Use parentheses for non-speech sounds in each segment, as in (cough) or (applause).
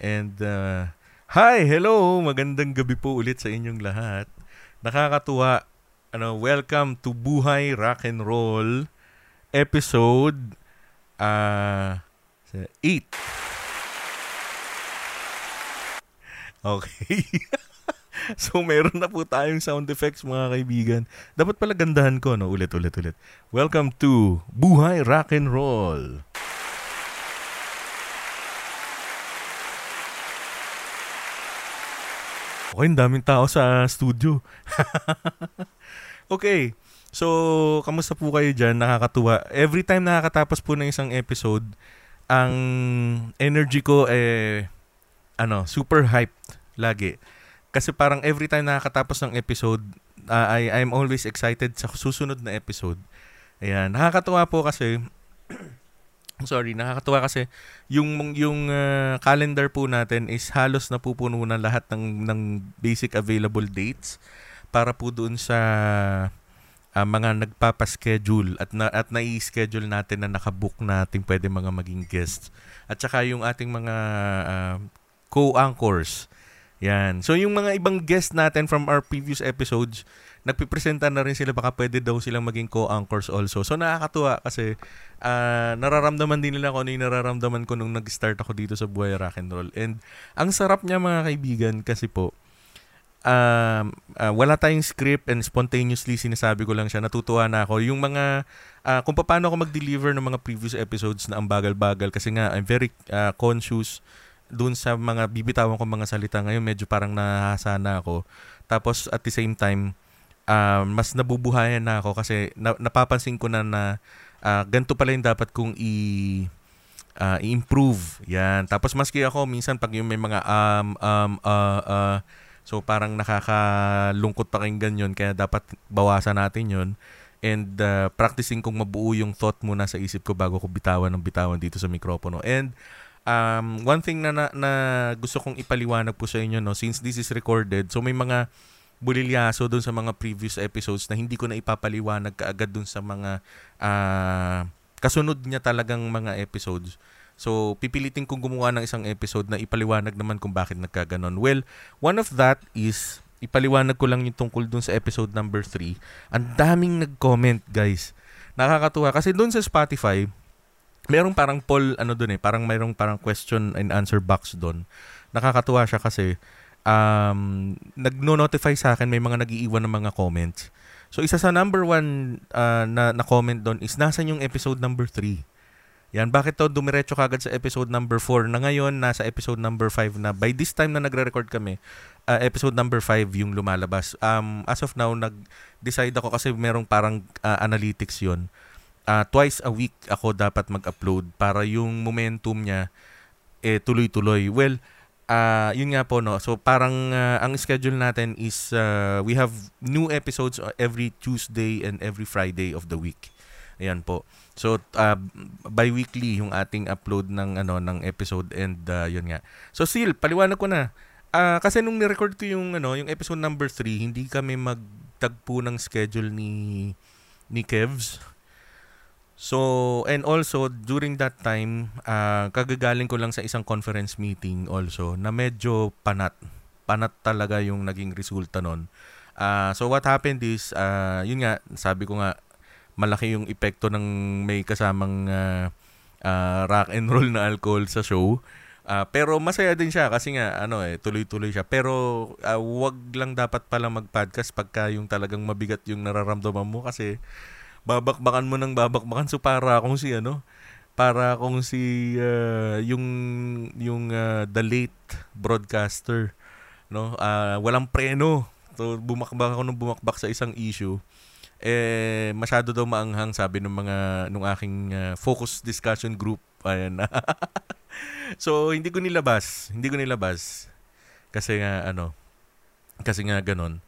And uh, hi, hello, magandang gabi po ulit sa inyong lahat. Nakakatuwa. Ano, welcome to Buhay Rock and Roll episode uh, 8. Okay. (laughs) so meron na po tayong sound effects mga kaibigan. Dapat pala gandahan ko no ulit ulit ulit. Welcome to Buhay Rock and Roll. Okay, ang daming tao sa studio. (laughs) okay. So, kamusta po kayo dyan? Nakakatuwa. Every time nakakatapos po ng isang episode, ang energy ko eh, ano, super hyped lagi. Kasi parang every time nakakatapos ng episode, uh, I, I'm always excited sa susunod na episode. Ayan. Nakakatuwa po kasi, sorry, nakakatuwa kasi yung yung uh, calendar po natin is halos napupuno na lahat ng ng basic available dates para po doon sa uh, mga nagpapa-schedule at na, at nai-schedule natin na nakabook natin pwede mga maging guests. At saka yung ating mga uh, co-anchors. Yan. So yung mga ibang guests natin from our previous episodes, nagpipresenta na rin sila baka pwede daw silang maging co-anchors also. So nakakatuwa kasi uh, nararamdaman din nila kung ano yung nararamdaman ko nung nag-start ako dito sa Buhay Rock and Roll. And ang sarap niya mga kaibigan kasi po, uh, uh, wala tayong script and spontaneously sinasabi ko lang siya. Natutuwa na ako. Yung mga, uh, kung paano ako mag-deliver ng mga previous episodes na ang bagal-bagal kasi nga I'm very uh, conscious dun sa mga bibitawan ko mga salita ngayon medyo parang nahasana ako. Tapos at the same time, uh, mas nabubuhayan na ako kasi na, napapansin ko na na uh, ganito pala yung dapat kong i uh, i-improve. Yan. Tapos maski ako minsan pag yung may mga um um uh, uh so parang nakakalungkot pakinggan yon kaya dapat bawasan natin yon and uh, practicing kong mabuo yung thought muna sa isip ko bago ko bitawan ng bitawan dito sa mikropono. And um, one thing na, na, na gusto kong ipaliwanag po sa inyo no since this is recorded so may mga bulilyaso doon sa mga previous episodes na hindi ko na ipapaliwanag kaagad doon sa mga uh, kasunod niya talagang mga episodes. So, pipilitin kong gumawa ng isang episode na ipaliwanag naman kung bakit nagkaganon. Well, one of that is, ipaliwanag ko lang yung tungkol dun sa episode number 3. Ang daming nag-comment, guys. Nakakatuwa. Kasi dun sa Spotify, merong parang poll, ano dun eh, parang mayroong parang question and answer box dun. Nakakatuwa siya kasi, um, nagno-notify sa akin may mga nagiiwan ng mga comments. So isa sa number one uh, na, na comment doon is nasan yung episode number 3? Yan, bakit to dumiretso kagad sa episode number 4 na ngayon nasa episode number 5 na by this time na nagre-record kami, uh, episode number 5 yung lumalabas. Um, as of now, nag-decide ako kasi merong parang uh, analytics yon uh, twice a week ako dapat mag-upload para yung momentum niya eh tuloy-tuloy. Well, uh, yun nga po no. So parang uh, ang schedule natin is uh, we have new episodes every Tuesday and every Friday of the week. Ayan po. So uh, bi-weekly yung ating upload ng ano ng episode and uh, yun nga. So still paliwanag ko na. Uh, kasi nung ni-record ko yung ano, yung episode number 3, hindi kami magtagpo ng schedule ni ni Kevs So, and also, during that time, uh, kagagaling ko lang sa isang conference meeting also na medyo panat. Panat talaga yung naging resulta nun. Uh, so, what happened is, uh, yun nga, sabi ko nga, malaki yung epekto ng may kasamang uh, uh, rock and roll na alcohol sa show. Uh, pero masaya din siya kasi nga ano eh tuloy-tuloy siya. Pero uh, wag lang dapat pala mag-podcast pagka yung talagang mabigat yung nararamdaman mo kasi babakbakan mo ng babakbakan. So para akong si ano para akong si uh, yung yung uh, the late broadcaster no? Uh, walang preno. So bumakbak ako nung bumakbak sa isang issue. Eh masyado daw maanghang sabi ng mga nung aking uh, focus discussion group. Ayan. (laughs) So hindi ko nilabas. Hindi ko nilabas. Kasi nga ano kasi nga ganon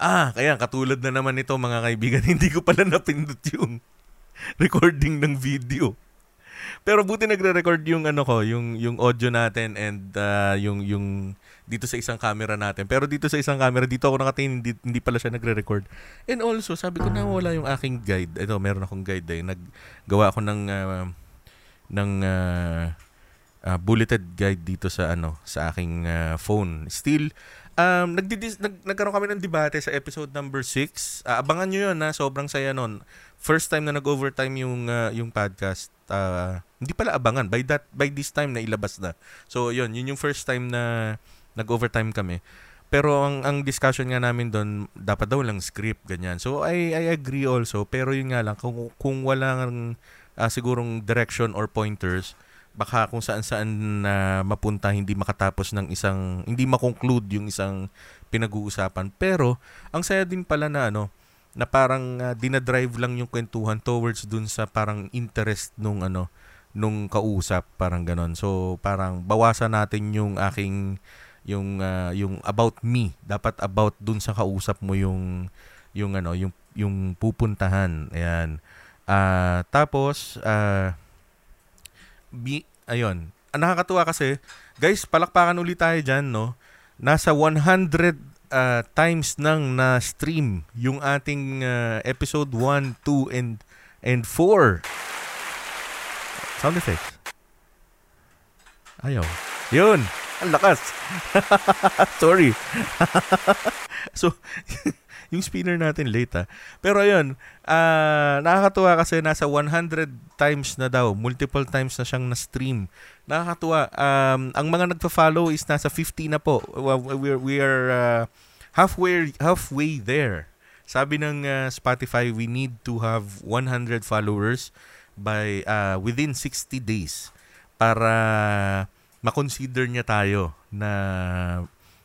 Ah, kaya katulad na naman ito mga kaibigan, (laughs) hindi ko pala napindot yung recording ng video. Pero buti nagre-record yung ano ko, yung yung audio natin and uh, yung yung dito sa isang camera natin. Pero dito sa isang camera, dito ako nakatingin, hindi, hindi pala siya nagre-record. And also, sabi ko na wala yung aking guide. Ito, meron akong guide eh. Naggawa ako ng uh, ng uh, uh, bulleted guide dito sa ano sa aking uh, phone. Still um nagdidis, nag, nagkaroon kami ng debate sa episode number 6. Uh, abangan niyo 'yon na sobrang saya noon. First time na nag-overtime yung uh, yung podcast. Uh, hindi pala abangan by that by this time na ilabas na. So 'yun, yun yung first time na nag-overtime kami. Pero ang ang discussion nga namin doon, dapat daw lang script ganyan. So I I agree also, pero yun nga lang kung kung walang uh, sigurong direction or pointers, baka kung saan-saan na mapunta hindi makatapos ng isang hindi makonclude yung isang pinag-uusapan. Pero ang saya din pala na ano na parang uh, dinadrive lang yung kwentuhan towards dun sa parang interest nung ano nung kausap parang ganon. So parang bawasan natin yung aking yung uh, yung about me dapat about dun sa kausap mo yung yung ano yung yung pupuntahan ayan uh, tapos uh, ayun. Ang nakakatuwa kasi guys palakpakan ulit tayo diyan no? Nasa 100 uh, times nang na stream yung ating uh, episode 1 2 and and 4 sound effects. Ayaw. Yun. Ang lakas. (laughs) Sorry. (laughs) so, (laughs) yung spinner natin late ha. Ah. Pero ayun, uh, nakakatuwa kasi nasa 100 times na daw, multiple times na siyang na-stream. Nakakatuwa. Um, ang mga nagpa-follow is nasa 50 na po. We are, we are uh, halfway, halfway there. Sabi ng uh, Spotify, we need to have 100 followers by uh, within 60 days para makonsider niya tayo na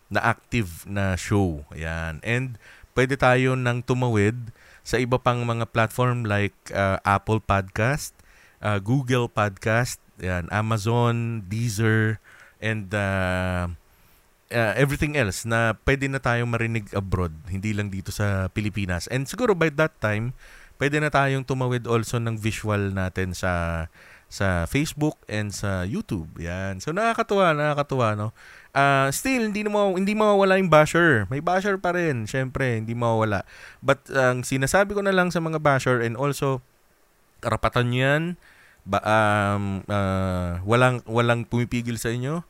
na active na show. Ayan. And pwede tayo nang tumawid sa iba pang mga platform like uh, Apple Podcast, uh, Google Podcast, ayan, Amazon, Deezer, and uh, uh, everything else na pwede na tayong marinig abroad, hindi lang dito sa Pilipinas. And siguro by that time, pwede na tayong tumawid also ng visual natin sa sa Facebook and sa YouTube. Yan. So nakakatuwa, nakakatuwa no. Uh, still hindi mo hindi mawawala yung basher. May basher pa rin, syempre, hindi mawawala. But ang uh, sinasabi ko na lang sa mga basher and also karapatan 'yan ba um, uh, walang walang pumipigil sa inyo.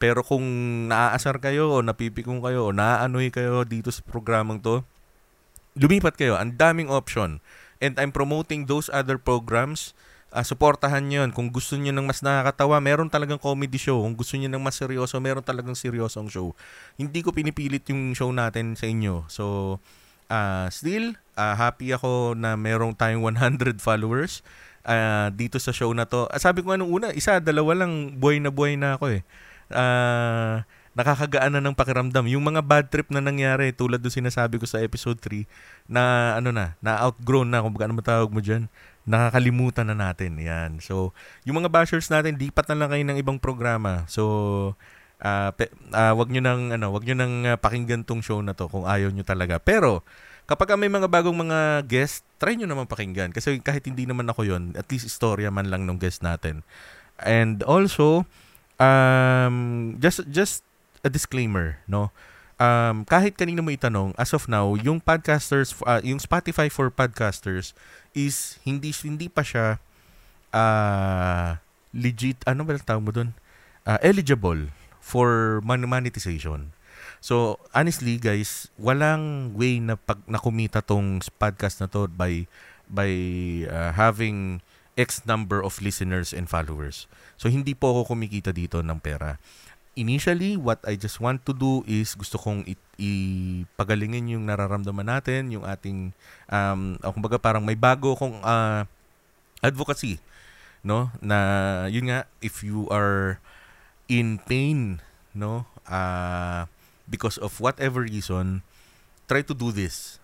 Pero kung naaasar kayo o napipikong kayo o naaanoy kayo dito sa programang to, lumipat kayo. Ang daming option. And I'm promoting those other programs uh, suportahan nyo yun. Kung gusto niyo ng mas nakakatawa, meron talagang comedy show. Kung gusto niyo ng mas seryoso, meron talagang seryosong show. Hindi ko pinipilit yung show natin sa inyo. So, uh, still, uh, happy ako na merong tayong 100 (laughs) followers uh, dito sa show na to. Uh, sabi ko nga nung una, isa, dalawa lang, buhay na buhay na ako eh. Uh, nakakagaan na ng pakiramdam. Yung mga bad trip na nangyari, tulad doon sinasabi ko sa episode 3, na ano na, na outgrown na, kung ano matawag mo dyan, nakakalimutan na natin. Yan. So, yung mga bashers natin, lipat na lang kayo ng ibang programa. So, uh, pe, uh, wag nyo nang, ano, wag nyo nang uh, pakinggan tong show na to kung ayaw nyo talaga. Pero, kapag may mga bagong mga guest, try nyo naman pakinggan. Kasi kahit hindi naman ako yon at least istorya man lang ng guest natin. And also, um, just, just a disclaimer, no? Um, kahit kanino mo itanong, as of now, yung podcasters, uh, yung Spotify for podcasters, is hindi hindi pa siya uh, legit ano ba tawag mo doon? Uh, eligible for monetization. So, honestly guys, walang way na pag nakumita tong podcast na to by by uh, having X number of listeners and followers. So, hindi po ako kumikita dito ng pera initially, what I just want to do is gusto kong ipagalingin yung nararamdaman natin, yung ating, um, o kumbaga parang may bago kong uh, advocacy, no? Na, yun nga, if you are in pain, no? Uh, because of whatever reason, try to do this.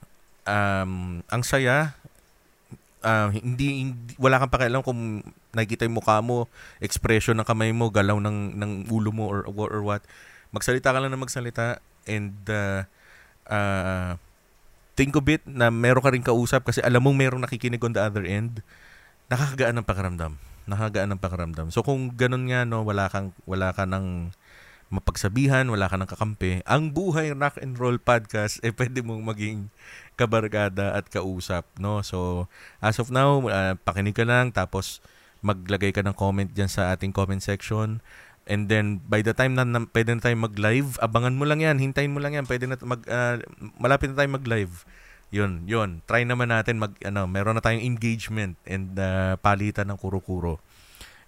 Um, ang saya, uh, hindi, hindi wala kang pakialam kung nakikita yung mukha mo, expression ng kamay mo, galaw ng ng ulo mo or or what. Magsalita ka lang na magsalita and uh, uh, think of it na meron ka rin kausap kasi alam mong merong nakikinig on the other end. Nakakagaan ng pakiramdam. Nakakagaan ng pakiramdam. So kung ganun nga no, wala kang wala ka ng mapagsabihan, wala ka ng kakampi, ang buhay rock and roll podcast eh pwede mong maging kabarkada at kausap, no? So, as of now, uh, pakinig ka lang tapos maglagay ka ng comment dyan sa ating comment section. And then, by the time na, na pwede na tayo mag-live, abangan mo lang yan, hintayin mo lang yan, pwede na mag, uh, malapit na tayo mag-live. Yun, yun. Try naman natin mag, ano, meron na tayong engagement and uh, palitan ng kuro-kuro.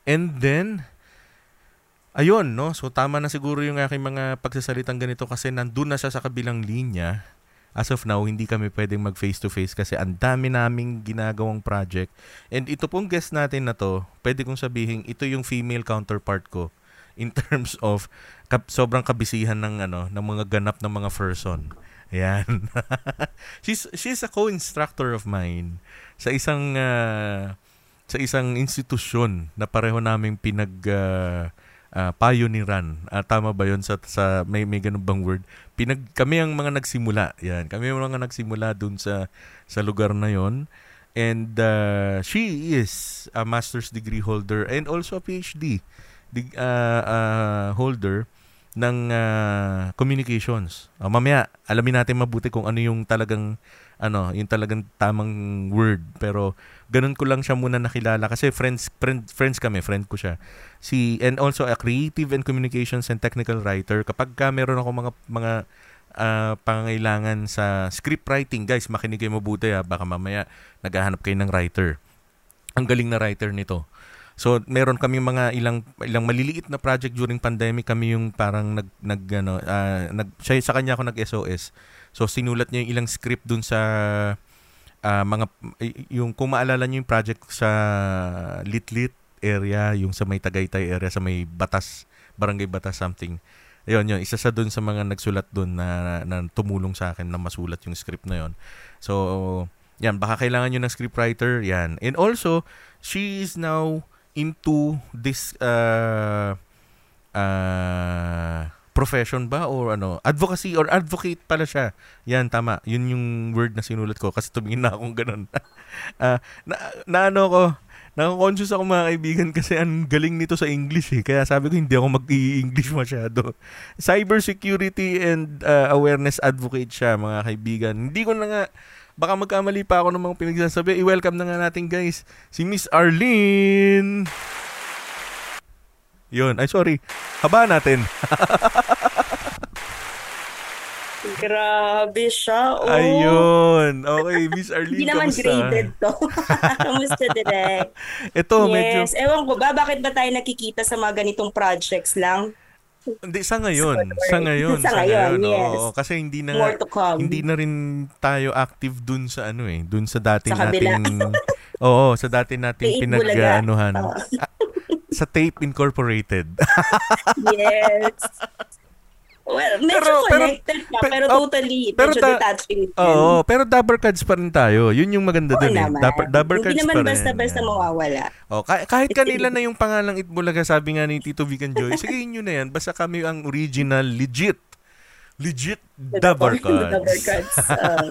And then, ayun, no? So, tama na siguro yung aking mga pagsasalitang ganito kasi nandun na siya sa kabilang linya as of now, hindi kami pwedeng mag face-to-face kasi ang dami naming ginagawang project. And ito pong guest natin na to, pwede kong sabihin, ito yung female counterpart ko in (laughs) terms of kap- sobrang kabisihan ng ano ng mga ganap ng mga person. Ayan. (laughs) she's she's a co-instructor of mine sa isang uh, sa isang institusyon na pareho naming pinag uh, uh, pioneeran. Uh, tama ba 'yon sa sa may may ganun bang word? Pinag kami ang mga nagsimula. Yan. Kami ang mga nagsimula dun sa sa lugar na 'yon. And uh, she is a master's degree holder and also a PhD uh, uh, holder ng uh, communications. Uh, mamaya alamin natin mabuti kung ano yung talagang ano, yung talagang tamang word pero ganun ko lang siya muna nakilala kasi friends friend, friends kami, friend ko siya. Si and also a creative and communications and technical writer. Kapag ka meron ako mga mga uh, pangangailangan sa script writing, guys, makinig kayo mabuti ha, baka mamaya naghahanap kayo ng writer. Ang galing na writer nito. So meron kami mga ilang ilang maliliit na project during pandemic kami yung parang nag nag ano uh, nag siya sa kanya ako nag SOS. So sinulat niya yung ilang script dun sa uh, mga yung kung maalala niyo yung project sa Litlit area, yung sa may Tagaytay area sa may Batas, Barangay Batas something. Ayun, yun. Isa sa dun sa mga nagsulat dun na, na tumulong sa akin na masulat yung script na yon. So, yan, baka kailangan nyo ng scriptwriter, yan. And also, she is now into this uh, uh, profession ba or ano advocacy or advocate pala siya yan tama yun yung word na sinulat ko kasi tumingin na akong ganun uh, (laughs) na, na ano ko Nako-conscious ako mga kaibigan kasi ang galing nito sa English eh. Kaya sabi ko hindi ako mag-i-English masyado. Cyber security and uh, awareness advocate siya mga kaibigan. Hindi ko na nga baka magkamali pa ako ng mga pinagsasabi. I-welcome na nga natin guys si Miss Arlene. Yun. Ay, sorry. Haba natin. (laughs) Grabe siya. Oh. Ayun. Okay, (laughs) Miss Arlene, Hindi naman kamusta? graded to. (laughs) kamusta, Direk? Ito, yes. medyo... Ewan ko ba, bakit ba tayo nakikita sa mga ganitong projects lang? Hindi sa ngayon, sa ngayon, sa, ngayon, yes. Oo, kasi hindi na More to come. hindi na rin tayo active dun sa ano eh, dun sa dati Sa nating (laughs) Oo, sa dati nating pinag-anuhan. Oo. Ah, sa Tape Incorporated. (laughs) yes. Well, medyo Pero- pero- connected pa, pe- pero oh, totally, pero medyo detaching. din. Oo, pero Dabber Cards pa rin tayo. Yun yung maganda Oo dun eh. naman. Dabber, Dabber Cards Hindi naman pa rin. basta-basta Yan. mawawala. Oh, kahit, kahit kanila na yung pangalang Itbulaga, sabi nga ni Tito Vic and Joy, sige nyo na yan, basta kami ang original, legit. Legit Dabber The Dabber Cards. cards. uh,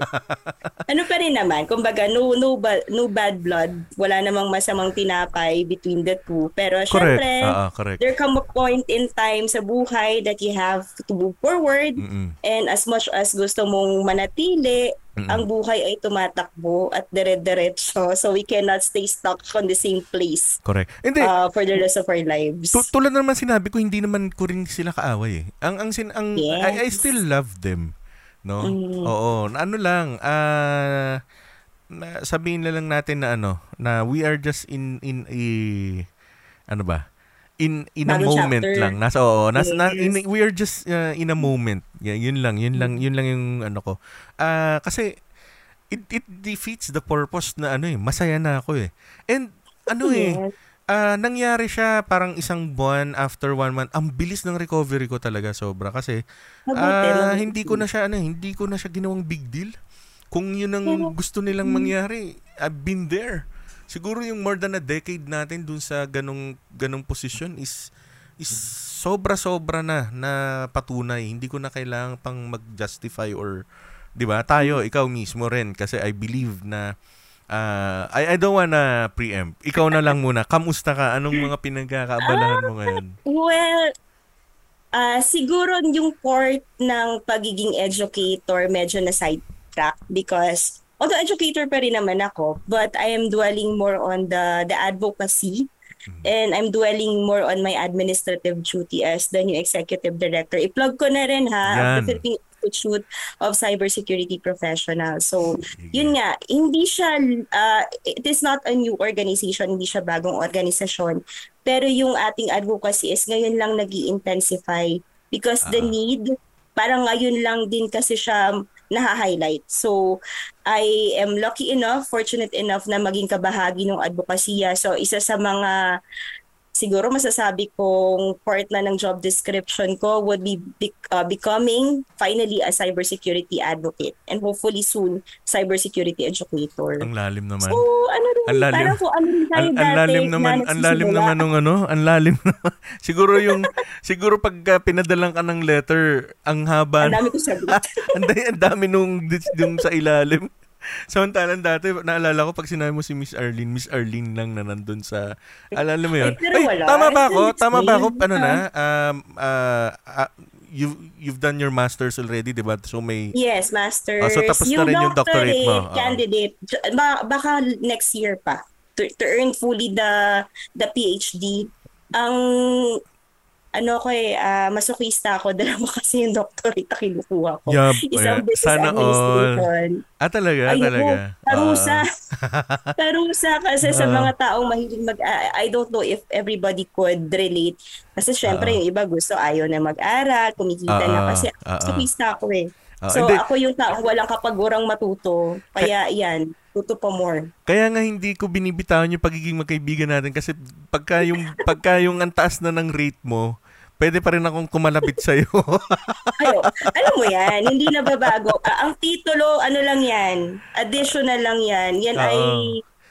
ano pa rin naman, kumbaga, no, no, ba- no bad blood. Wala namang masamang tinapay between the two. Pero correct. syempre, Oo, correct. there come a point in time sa buhay that you have to move forward. Mm-mm. And as much as gusto mong manatili, Mm-mm. ang buhay ay tumatakbo at dire-diretso. So we cannot stay stuck on the same place Correct. Hindi, uh, for the rest of our lives. Tu- tulad na naman sinabi ko, hindi naman ko rin sila kaaway eh. Ang ang sin ang I, I Yes. still love them. No? Mm. Oo, na ano lang ah na sabihin na lang natin na ano, na we are just in in a ano ba? In in a moment chapter. lang. Nasa oo, nasa na, Yes. in, we are just uh, in a moment. Yeah, yun lang, yun lang, yun lang yung ano ko. Ah, kasi it it defeats the purpose na ano eh, masaya na ako eh. And ano eh, Ah, nangyari siya parang isang buwan after one month. Ang bilis ng recovery ko talaga sobra kasi mabuti. hindi ko na siya ano, hindi ko na siya ginawang big deal. Kung yun ang gusto nilang mangyari, I've been there. Siguro yung more than a decade natin dun sa ganong ganong position is is sobra-sobra na na patunay. Hindi ko na kailangan pang mag-justify or 'di ba? Tayo, ikaw mismo rin kasi I believe na Ah, I, I don't wanna preempt. Ikaw na lang muna. Kamusta ka? Anong mga pinagkakaabalahan mo ngayon? Well, ah siguro yung part ng pagiging educator medyo na sidetrack because although educator pa rin naman ako, but I am dwelling more on the the advocacy and I'm dwelling more on my administrative duty as the new executive director. I-plug ko na rin ha, Yan. of the Philippine Institute of Cybersecurity Professionals. So, yun nga, hindi siya, uh, it is not a new organization, hindi siya bagong organisasyon. Pero yung ating advocacy is ngayon lang nag intensify because the Ah. need, parang ngayon lang din kasi siya naha-highlight. So, I am lucky enough, fortunate enough na maging kabahagi ng advokasya. So, isa sa mga siguro masasabi kong part na ng job description ko would be, be- uh, becoming finally a cybersecurity advocate and hopefully soon cybersecurity educator. Ang lalim naman. So, ano rin, Ang lalim. parang kung ano rin tayo Ang, ang dati lalim na naman, ang lalim naman nung ano, ang lalim (laughs) naman. siguro yung siguro pag uh, pinadalang ka ng letter, ang haba. Ang dami ko sagot. (laughs) ang, dami, ang dami nung yung sa ilalim. (laughs) Samantalang dati, naalala ko pag sinabi mo si Miss Arlene, Miss Arlene lang na nandun sa, alala mo yun? Pero wala. tama ba ako? Tama ba ako? Ano na? Um, uh, uh, you've, you've done your master's already, di ba? So may, Yes, master's. Ah, so tapos na rin yung doctorate mo. Candidate, ba- baka next year pa to, to earn fully the the PhD. Ang ano ko eh, ah, masokista ako. (laughs) Dalawa kasi yung doctorate na kinukuha ko. Yup, Isang yeah. business Sana all. administration. Ah, talaga? Ayun, talaga? Parusa. Ah. (laughs) Parusa kasi sa Ah. mga taong mahilig mag... I I don't know if everybody could relate. Kasi syempre Ah. yung iba gusto ayaw na mag-aral, kumikita Ah, na. Kasi ah. masokista ako eh. Ah, so hindi. ako yung taong walang kapagurang matuto. Kaya yan, tuto pa more. Kaya nga hindi ko binibitawan yung pagiging magkaibigan natin kasi pagka yung, pagka yung ang taas na ng rate mo, pwede pa rin akong kumalapit sa'yo. Ayo, (laughs) alam mo yan, hindi na babago. Ah, ang titulo, ano lang yan, additional lang yan. Yan Oo. ay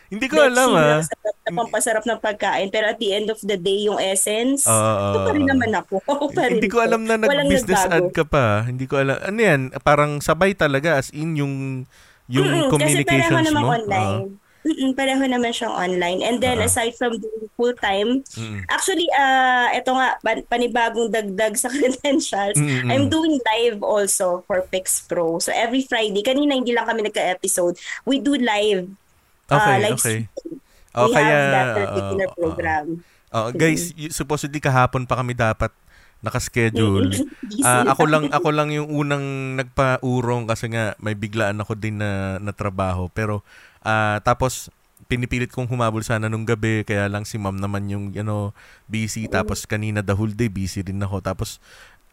hindi ko alam ah. sa sa pampasarap ng pagkain. Pero at the end of the day, yung essence, oo, ito pa rin naman ako. (laughs) Ako pa rin Hindi ko alam na nag-business ad ka pa. Hindi ko alam. Ano yan? Parang sabay talaga as in yung yung Mm-mm, communications kasi pareho naman mo. online. Mm-mm, pareho naman siyang online. And then, Oo. aside from doing full-time, Mm-mm. actually, uh, ito nga, pan- panibagong dagdag sa (laughs) credentials, Mm-mm. I'm doing live also for Pix Pro. So, every Friday, kanina hindi lang kami nagka-episode, we do live. uh, Okay, live okay. streaming. Oh, we kaya, have that particular oo. program. Oh, guys, supposedly kahapon pa kami dapat naka-schedule. (laughs) Ah, ako lang. lang ako lang yung unang nagpa-urong kasi nga may biglaan ako din na, na trabaho. Pero ah, tapos pinipilit kong humabol sana nung gabi kaya lang si ma'am naman yung you know, busy tapos kanina the whole day busy din ako. Tapos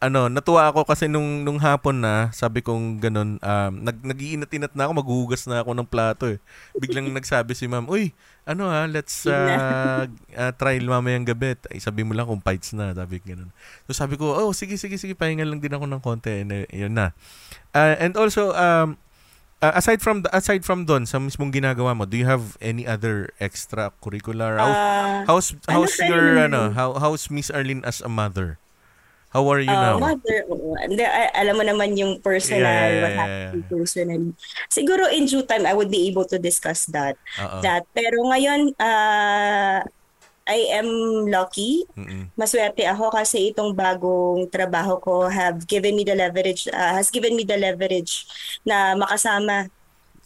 ano, natuwa ako kasi nung nung hapon na, sabi kong ganun, um, nag nag-iinat-inat na ako, maghuhugas na ako ng plato eh. Biglang (laughs) nagsabi si ma'am, "Uy, ano ha, let's uh, uh, try mamayang gabi." Ay, sabi mo lang kung fights na, sabi ko ganun. So sabi ko, "Oh, sige sige sige, pahinga lang din ako ng konti." And, uh, yun na. Uh, and also um uh, aside from the, aside from doon sa mismong ginagawa mo, do you have any other extracurricular? How, Ah, how's ano how's tayo your naman? ano, how how's Miss Arlene as a mother? How are you now? Uh, mother, oo. Alam mo naman yung personal, Yeah, yeah, what yeah, happened personally. Siguro in due time, I would be able to discuss that. Oo. that. Pero ngayon, uh, I am lucky. Mm-mm. Maswerte ako kasi itong bagong trabaho ko have given me the leverage, uh, has given me the leverage na makasama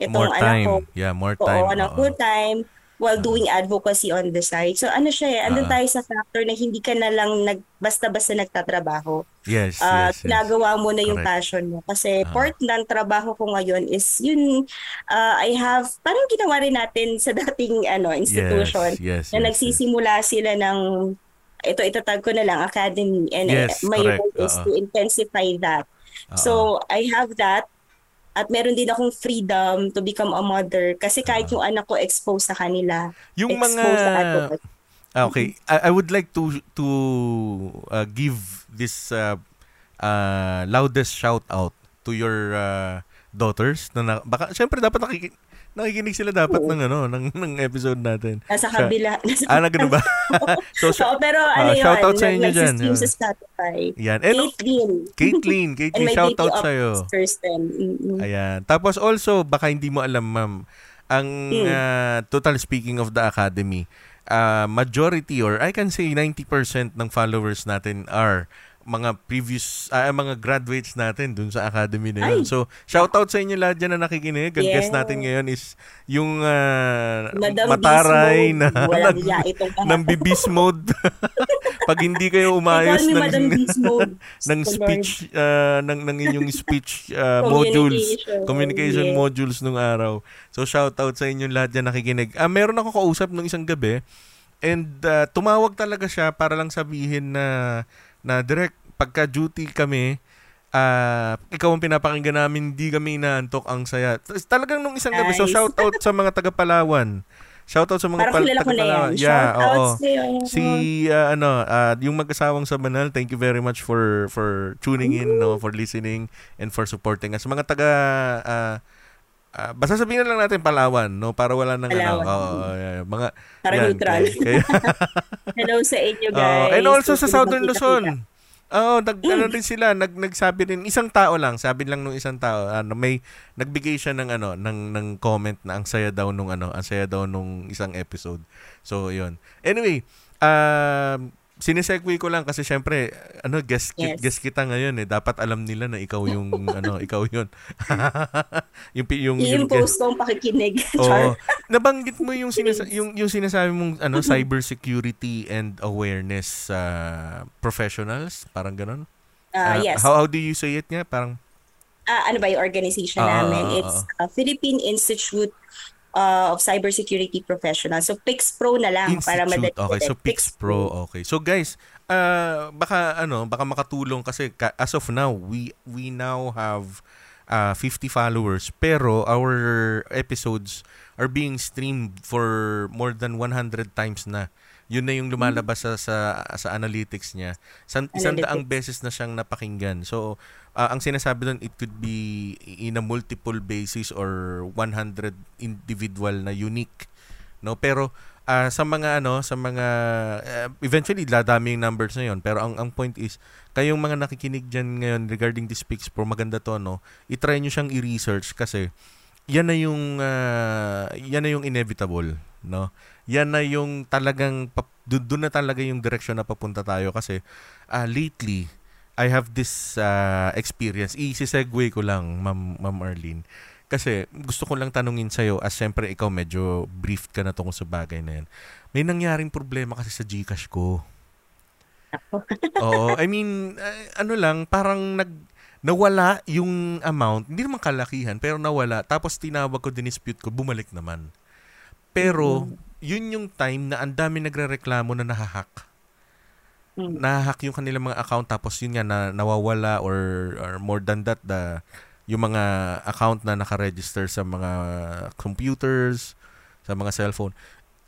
itong More anak ko. time. Yeah, more time. Oo, Oo. full time while doing advocacy on the side. So ano siya eh, andun Ah. tayo sa factor na hindi ka na lang nag, basta-basta nagtatrabaho. Yes, Ah, yes, yes. ginagawa mo na yung Correct. passion mo. Kasi Ah. part ng trabaho ko ngayon is yun, ah, I have, parang ginawa rin natin sa (laughs) dating ano, institution. Yes, yes, na yes, nagsisimula sila ng, ito itatag ko na lang, academy. And Yes, my correct. role is Oo. to intensify that. Oo. So, I have that. At meron din akong freedom to become a mother. Kasi kahit yung anak ko exposed sa kanila, yung mga exposed sa advocacy. Ah, okay, I, I would like to to uh, give this uh, uh, loudest shout out to your uh, daughters na, na baka syempre dapat nakiki, nakikinig sila dapat Oo. ng ano ng ng episode natin. Nasa Siya- kabila. Nasa Ah, na ganun ba? (laughs) so, Oo, pero ah, ano yun, shout out sa inyo dyan. Ah. sa Spotify. yan. And (laughs) And Caitlyn, my shout out sa'yo. Mm-mm. Ayan. Tapos also, baka hindi mo alam, ma'am, ang Hmm. uh, total speaking of the academy, uh, majority or I can say 90% ng followers natin are mga previous uh, mga graduates natin dun sa academy na yun. Ay. So, shout out sa inyo lahat dyan na nakikinig. Ang Yeah. guest natin ngayon is yung uh, Madam mataray na. Walang ng, bibis mode. (laughs) Pag hindi kayo umayos ng (laughs) ng speech uh, ng ng inyong speech uh, modules Communication. Yeah. modules nung araw so shout out sa inyong lahat dyan nakikinig ah meron ako kausap nung isang gabi and uh, tumawag talaga siya para lang sabihin na na direct pagka duty kami ah ikaw ang pinapakinggan namin hindi kami inaantok ang saya talagang nung isang gabi so Nice. shout out sa mga taga Palawan shout out sa mga Parang pal- yan. taga-Palawan. yeah Shout out oo si uh, ano uh, yung mag-asawang sa Banal thank you very much for for tuning in no for listening and for supporting us mga taga uh, uh, basta sabihin na lang natin Palawan no para wala nang ano Palawan. oo, yeah, mga Para yan, neutral. kaya- (laughs) Hello sa inyo, (laughs) guys. and also sa Southern. Luzon Oo, nag, ano rin sila, nag, nagsabi rin, isang tao lang, sabi lang nung isang tao, ano, may, nagbigay siya ng, ano, ng, ng comment na ang saya daw nung, ano, ang saya daw nung isang episode. So, yun. Anyway, um, sinesegue ko lang kasi syempre, ano, guest, Yes. guest kita ngayon eh. Dapat alam nila na ikaw yung, (laughs) ano, ikaw yun. (laughs) yung, yung, yung, I-impose ko ang pakikinig. (laughs) Char. Nabanggit mo yung sinasa- yung yung sinasabi mong ano cyber security and awareness sa professionals, parang ganun. Ah, Ah, yes. How how do you say it nga? Parang Ah, ano ba yung organization Ah, namin? It's uh, Philippine Institute uh, of Cybersecurity Professionals. So, PIXPRO na lang para Institute. madali. Okay, so Pix Pro. Okay. So guys, uh, baka ano, baka makatulong kasi ka- as of now, we we now have uh, 50 followers pero our episodes are being streamed for more than 100 times na. Yun na yung lumalabas sa sa, sa analytics niya. San, isang daang beses na siyang napakinggan. So, uh, ang sinasabi doon, it could be in a multiple basis or 100 individual na unique. No, pero ah, sa mga ano, sa mga uh, eventually dadami yung numbers na yon, pero ang ang point is kayong mga nakikinig diyan ngayon regarding this Pix Pro, maganda to no. I-try niyo siyang i-research kasi yan na yung ah, yan na yung inevitable, no? Yan na yung talagang dun na talaga yung direction na papunta tayo kasi ah, lately I have this ah, experience. I-segue ko lang, Ma'am, Ma'am Arlene. Kasi gusto ko lang tanungin sa'yo, as siyempre ikaw medyo briefed ka na tungkol sa bagay na yan. May nangyaring problema kasi sa Gcash ko. Oo, I mean, eh, ano lang, parang nag nawala yung amount, hindi naman kalakihan, pero nawala. Tapos tinawag ko, dinispute ko, bumalik naman. Pero, yun yung time na ang dami nagre-reklamo na nahahack. Mm. Nahahack yung kanilang mga account, tapos yun nga, na, nawawala or, or more than that, the, yung mga account na nakaregister sa mga computers, sa mga cellphone.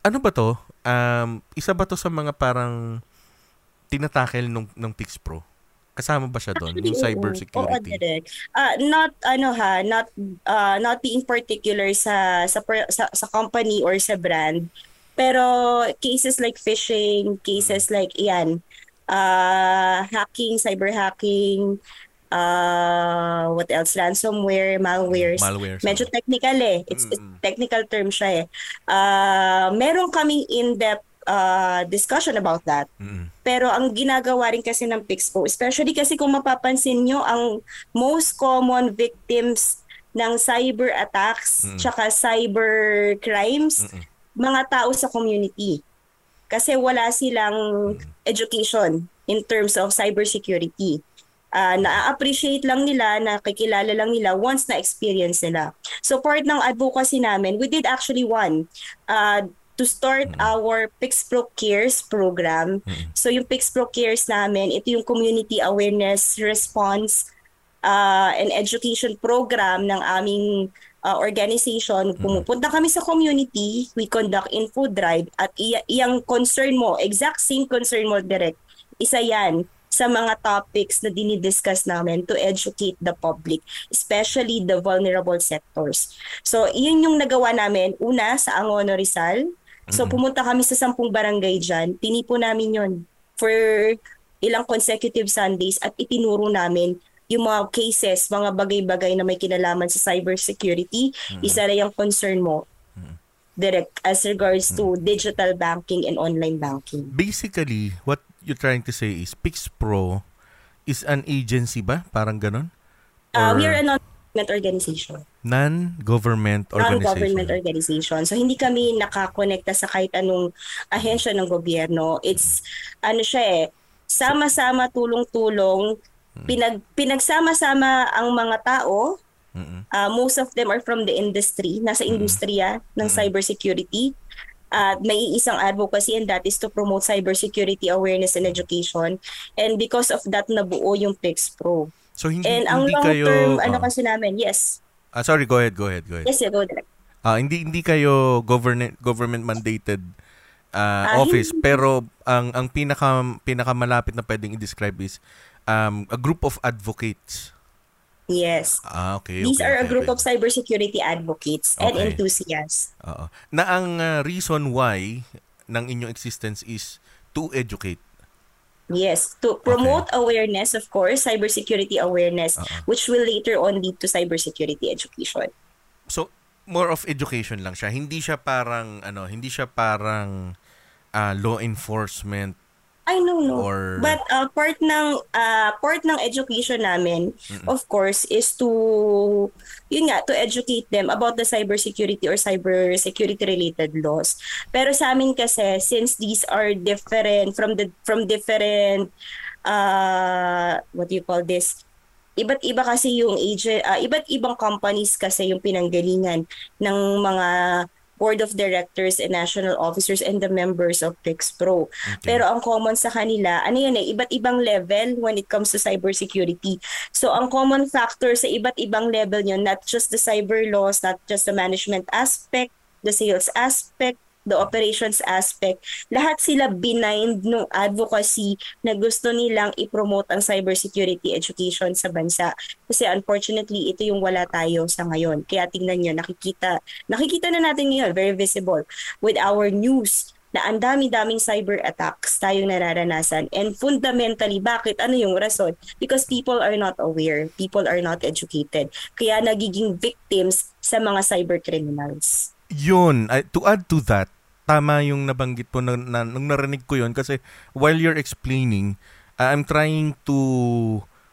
Ano ba to? Um, isa ba to sa mga parang tinatakel nung, ng Pix Pro? Kasama ba siya doon? Yung oo. cyber Oo, security? direct. Ah, not ano ha, not ah, not being particular sa sa, sa sa company or sa brand. Pero cases like phishing, cases like iyan, uh, hacking, cyber hacking, uh, what else? Ransomware, malwares. Malware. Medyo technical eh. It's, it's Mm-mm. technical term siya eh. Uh, meron kaming in-depth uh, discussion about that. Mm-mm. Pero ang ginagawa rin kasi ng Pixpo, especially kasi kung mapapansin nyo, ang most common victims ng cyber attacks Mm. tsaka cyber crimes, Mm-mm. mga tao sa community. Kasi wala silang education in terms of cybersecurity. Uh, na-appreciate lang nila, nakikilala lang nila once na-experience nila. So part ng advocacy namin, we did actually one. Uh, to start our PixPro Cares program. So yung PixPro Cares namin, ito yung community awareness response uh, and education program ng aming uh, organization. Pumupunta kami sa community, we conduct info drive at iya- iyang concern mo, exact same concern mo direct, isa yan sa mga topics na dinidiscuss namin to educate the public, especially the vulnerable sectors. So, iyon yung nagawa namin una sa Angono Rizal. So, pumunta kami sa sampung barangay dyan. Tinipo namin yon for ilang consecutive Sundays at itinuro namin yung mga cases, mga bagay-bagay na may kinalaman sa cybersecurity. Isa na yung concern mo direct as regards to digital banking and online banking. Basically, what you're trying to say is Pix Pro is an agency ba? Parang ganon? Uh, Or we are a non-government organization. non-government organization? Non-government organization. So hindi kami nakakonekta sa kahit anong ahensya ng gobyerno. It's ano siya eh, sama-sama tulong-tulong Hmm. pinag pinagsama-sama ang mga tao. Uh, most of them are from the industry, nasa Mm. industriya ng Mm. cybersecurity. At may isang advocacy and that is to promote cybersecurity awareness and education. And because of that, nabuo yung PIX Pro. So hindi, And ang hindi long kayo... term, ano ah. kasi namin, yes. Ah, sorry, go ahead, go ahead, go ahead. Yes, yeah, go direct. Ah, hindi hindi kayo government government mandated ah, Ah, office, hindi. pero ang ang pinaka pinakamalapit na pwedeng i-describe is um, a group of advocates. Yes. Ah, okay. These okay, are a okay, group okay. of cybersecurity advocates and Okay. enthusiasts. Oo. Na ang ah, reason why ng inyong existence is to educate. Yes, to promote awareness, of course, cybersecurity awareness, Oo. which will later on lead to cybersecurity education. So more of education lang siya. Hindi siya parang ano, hindi siya parang ah, law enforcement I know, no. or But uh, part ng uh, part ng education namin, Mm-mm. of course, is to yun nga to educate them about the cybersecurity or cybersecurity related laws. Pero sa amin kasi since these are different from the from different uh what do you call this? Iba't iba kasi yung agent, uh, iba't ibang companies kasi yung pinanggalingan ng mga board of directors and national officers and the members of PIX Pro. Okay. Pero ang common sa kanila, ano yun eh, iba't ibang level when it comes to cybersecurity. So ang common factor sa iba't ibang level yun, not just the cyber laws, not just the management aspect, the sales aspect, the operations aspect, lahat sila binind ng advocacy na gusto nilang i-promote ang cybersecurity education sa bansa. Kasi unfortunately, ito yung wala tayo sa ngayon. Kaya tingnan nyo, nakikita, nakikita na natin ngayon, very visible, with our news na ang dami-daming cyber attacks tayong nararanasan. And fundamentally, bakit? Ano yung rason? Because people are not aware. People are not educated. Kaya nagiging victims sa mga cyber criminals. Yun, to add to that, tama yung nabanggit po na, na, nung narinig ko yun kasi while you're explaining, uh, I'm trying to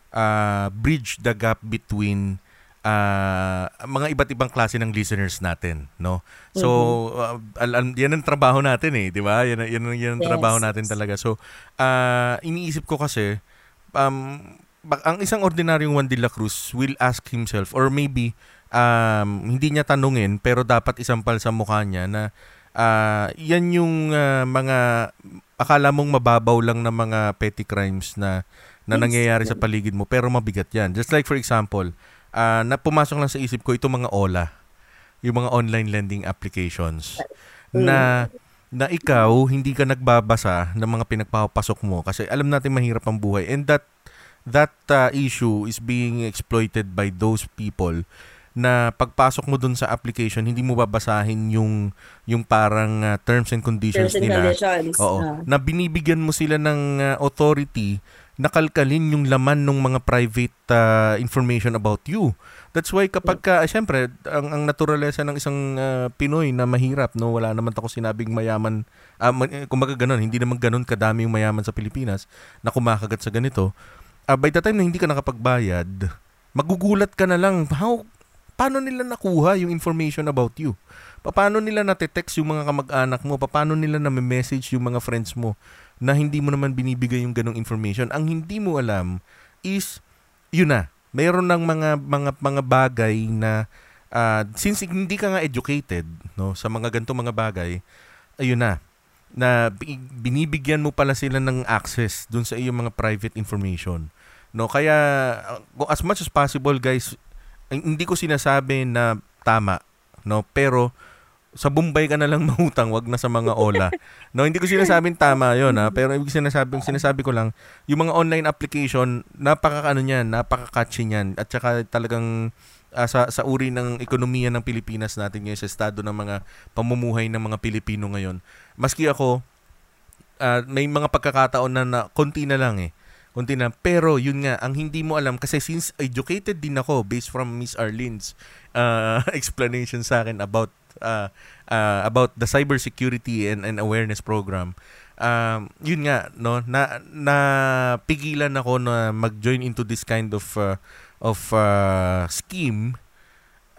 uh, bridge the gap between uh, mga iba't ibang klase ng listeners natin, no? So, uh, al- yan ang trabaho natin eh, di ba? Yan, yan, yan ang Yes. trabaho natin talaga. So, uh, iniisip ko kasi, um, ang isang ordinaryong Juan de la Cruz will ask himself or maybe um, hindi niya tanungin pero dapat isampal sa mukha niya na ah, yan yung ah, mga akala mong mababaw lang na mga petty crimes na na nangyayari sa paligid mo pero mabigat yan. Just like for example, ah, na pumasok lang sa isip ko itong mga OLA, yung mga online lending applications na na ikaw hindi ka nagbabasa ng mga pinagpapasok mo kasi alam natin mahirap ang buhay. And that that uh, issue is being exploited by those people na pagpasok mo dun sa application hindi mo babasahin yung yung parang uh, terms and conditions Terms and nila conditions. Oo. Ah. Na binibigyan mo sila ng uh, authority na kalkalin yung laman ng mga private uh, information about you. That's why kapag ka, ah, syempre, ang, ang naturalesa ng isang uh, Pinoy na mahirap, no, wala naman ako sinabing mayaman, uh, kumbaga ganun, hindi naman ganun kadami yung mayaman sa Pilipinas na kumakagat sa ganito. Uh, by the time na hindi ka nakapagbayad, magugulat ka na lang, how, paano nila nakuha yung information about you? Paano nila na-text yung mga kamag-anak mo? Paano nila na-message yung mga friends mo na hindi mo naman binibigay yung ganong information? Ang hindi mo alam is, yun na, mayroon ng mga mga mga bagay na ah, since hindi ka nga educated no sa mga ganito mga bagay, ayun na na bi- binibigyan mo pala sila ng access dun sa iyong mga private information. No, kaya uh, as much as possible guys, hindi ko sinasabi na tama, no, pero sa Bombay ka na lang (laughs) mahutang, wag na sa mga ola. No, hindi ko sinasabing tama 'yon ha, pero ibig sinasabi sinasabi ko lang, yung mga online application, napaka ano niyan, napaka-catchy niyan at saka talagang ah, sa sa uri ng ekonomiya ng Pilipinas natin ngayon sa estado ng mga pamumuhay ng mga Pilipino ngayon. Maski ako ah, may mga pagkakataon na, na konti na lang eh. Konti na. Pero yun nga, ang hindi mo alam, kasi since educated din ako based from Miss Arlene's uh, (laughs) explanation sa akin about uh, uh, about the cybersecurity and, and awareness program. Um, yun nga no na na pigilan ako na mag-join into this kind of uh, of uh, scheme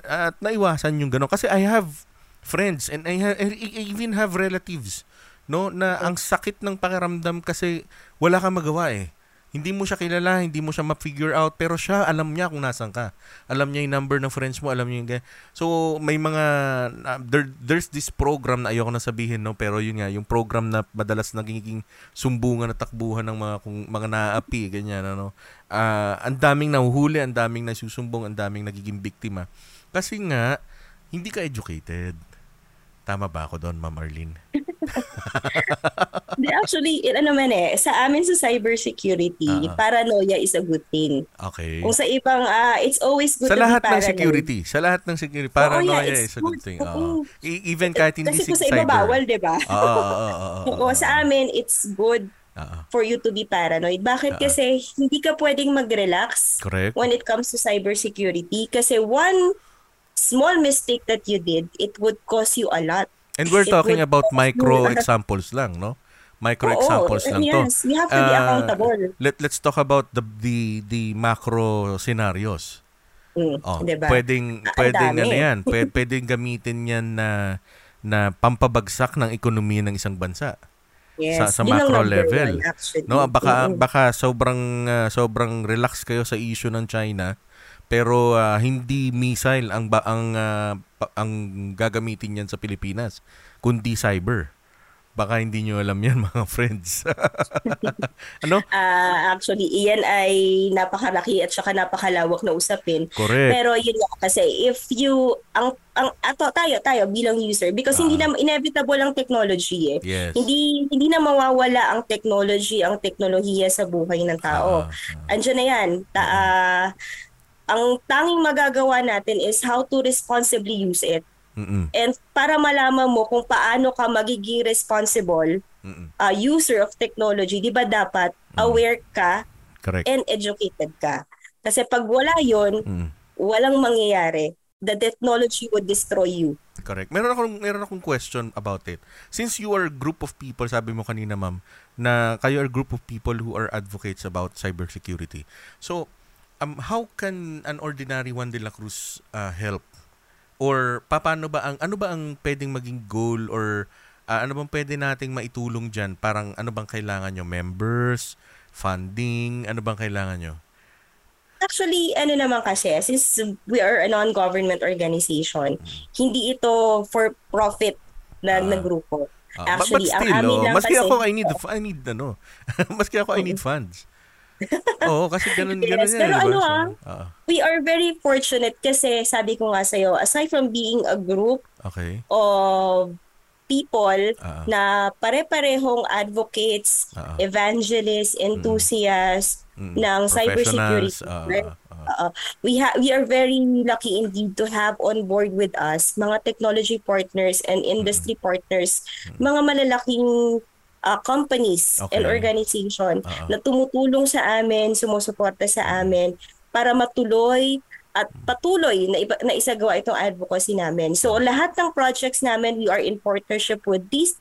at naiwasan yung gano'n kasi I have friends and I, ha- I even have relatives no na ang sakit ng pakiramdam kasi wala kang magawa eh hindi mo siya kilala, hindi mo siya ma-figure out, pero siya, alam niya kung nasan ka. Alam niya yung number ng friends mo, alam niya yung... So, may mga... Uh, there, there's this program na ayoko na sabihin, no? Pero yun nga, yung program na madalas nagiging sumbungan at takbuhan ng mga kung, mga naapi, ganyan, ano? Uh, ang daming nahuhuli, ang daming nasusumbong, ang daming nagiging biktima. Kasi nga, hindi ka educated. Tama ba ako doon, Ma'am Arlene? (laughs) Actually, ano man eh, sa amin sa cybersecurity, uh-huh. paranoia is a good thing. Okay. Kung sa ibang, uh, it's always good sa to lahat be paranoid. ng security, sa lahat ng security, paranoia oh, yeah, is a good, thing. Uh, even kahit hindi Kasi kung sa iba bawal, di ba? Oo, oo, oo. (laughs) Sa amin, it's good uh-huh. for you to be paranoid. Bakit? Uh-huh. Kasi hindi ka pwedeng mag-relax Correct. when it comes to cybersecurity. Kasi one small mistake that you did, it would cost you a lot. And we're talking about micro examples lang, no? Micro Oo, examples lang yes, to. Yes, we have to be uh, accountable. Let let's talk about the the the macro scenarios. Mm, oh, diba? Pwedeng ah, pwedeng ano yan, (laughs) pwedeng gamitin yan na na pampabagsak ng ekonomiya ng isang bansa. Yes, sa sa macro level. One, no, baka mm-hmm. baka sobrang uh, sobrang relax kayo sa issue ng China pero uh, hindi missile ang ba, ang uh, ang gagamitin niyan sa Pilipinas kundi cyber baka hindi nyo alam yan (laughs) mga friends. (laughs) ano? Uh, actually, iyan ay napakalaki at saka napakalawak na usapin. Correct. Pero yun nga, kasi if you, ang, ang ato, tayo, tayo bilang user, because uh, hindi na inevitable ang technology eh. Yes. Hindi, hindi na mawawala ang technology, ang teknolohiya sa buhay ng tao. Uh, Andiyan na yan. Ta, uh, ang tanging magagawa natin is how to responsibly use it. Mm-mm. And para malaman mo kung paano ka magiging responsible uh, user of technology, di ba dapat mm. aware ka Correct. and educated ka. Kasi pag wala yon, mm. walang mangyayari. The technology would destroy you. Correct. Meron akong meron akong question about it. Since you are a group of people, sabi mo kanina ma'am, na kayo are a group of people who are advocates about cybersecurity. So, um, how can an ordinary Juan de la Cruz uh, help? Or paano ba ang ano ba ang pwedeng maging goal or uh, ano bang pwede nating maitulong diyan? Parang ano bang kailangan nyo? Members, funding, ano bang kailangan nyo? Actually, ano naman kasi, since we are a non-government organization, hmm. hindi ito for profit na, uh, na grupo. Uh, Actually, but, but still, ang amin oh, lang maski kasi, ako I need I need ano, (laughs) maski ako I need funds. Oo, kasi ganun, yes, ganun yan. Pero diba? ano ah, uh, we are very fortunate kasi sabi ko nga sa'yo, aside from being a group okay. of people uh, na pare-parehong advocates, uh, evangelists, enthusiasts mm, ng cybersecurity. Uh, uh, uh, we ha- we are very lucky indeed to have on board with us mga technology partners and industry mm, partners, mm, mga malalaking uh, companies okay. and organization uh-huh. na tumutulong sa amin, sumusuporta sa mm-hmm. amin para matuloy at patuloy na, iba, na isagawa itong advocacy namin. So lahat ng projects namin, we are in partnership with these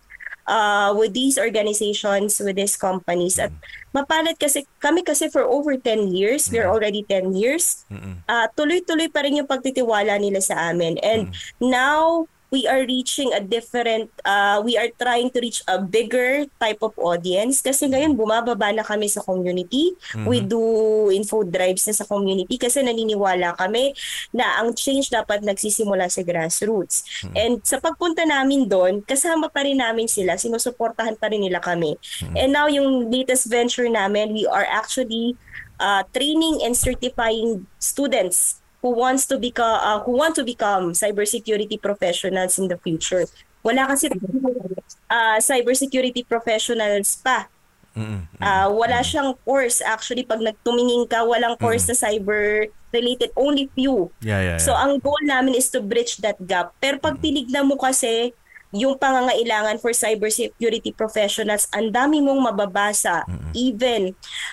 uh, with these organizations, with these companies. At mm-hmm. mapalit kasi, kami kasi for over 10 years, we're mm-hmm. already 10 years, uh, tuloy-tuloy pa rin yung pagtitiwala nila sa amin. And now, we are reaching a different uh, we are trying to reach a bigger type of audience kasi ngayon bumababa na kami sa community mm-hmm. we do info drives na sa community kasi naniniwala kami na ang change dapat nagsisimula sa grassroots mm-hmm. and sa pagpunta namin doon kasama pa rin namin sila sinusuportahan pa rin nila kami mm-hmm. and now yung latest venture namin we are actually uh, training and certifying students who wants to become uh, who want to become cybersecurity professionals in the future. Wala kasi uh, cybersecurity professionals pa. Uh, wala siyang course actually pag nagtumingin ka walang course mm-hmm. na cyber related only few. Yeah, yeah, yeah. So ang goal namin is to bridge that gap. Pero pag tinignan mo kasi yung pangangailangan for cybersecurity professionals, ang dami mong mababasa, mm-hmm. even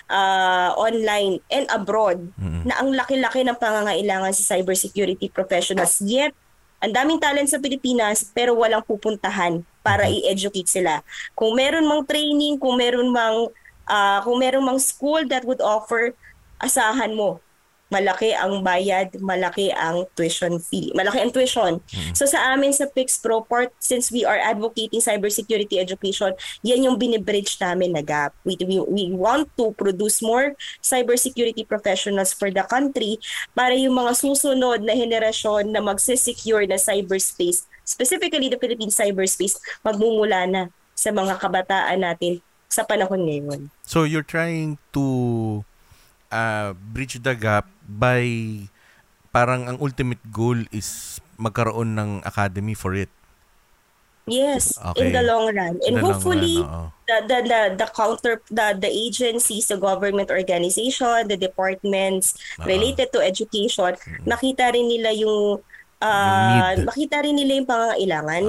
uh, online and abroad, mm-hmm. na ang laki-laki ng pangangailangan sa cybersecurity professionals. Yet, Ang daming talent sa Pilipinas pero walang pupuntahan para Mhm. i-educate sila. Kung meron mang training, kung meron mang ah, kung meron mang school that would offer, asahan mo. Malaki ang bayad, malaki ang tuition fee. Malaki ang tuition. So sa amin sa Pix Pro part, since we are advocating cybersecurity education, yan yung binibridge namin na gap. We, we, we want to produce more cybersecurity professionals for the country para yung mga susunod na henerasyon na magsisecure na cyberspace, specifically the Philippine cyberspace, magmumula na sa mga kabataan natin sa panahon ngayon. So you're trying to uh, bridge the gap by parang ang ultimate goal is magkaroon ng academy for it. Yes, Okay. in the long run. And the hopefully, run, the, the, the, the counter, the, the agencies, the government organization, the departments Oo. related to education, makita rin nila yung, uh, need. makita rin nila yung pangangailangan.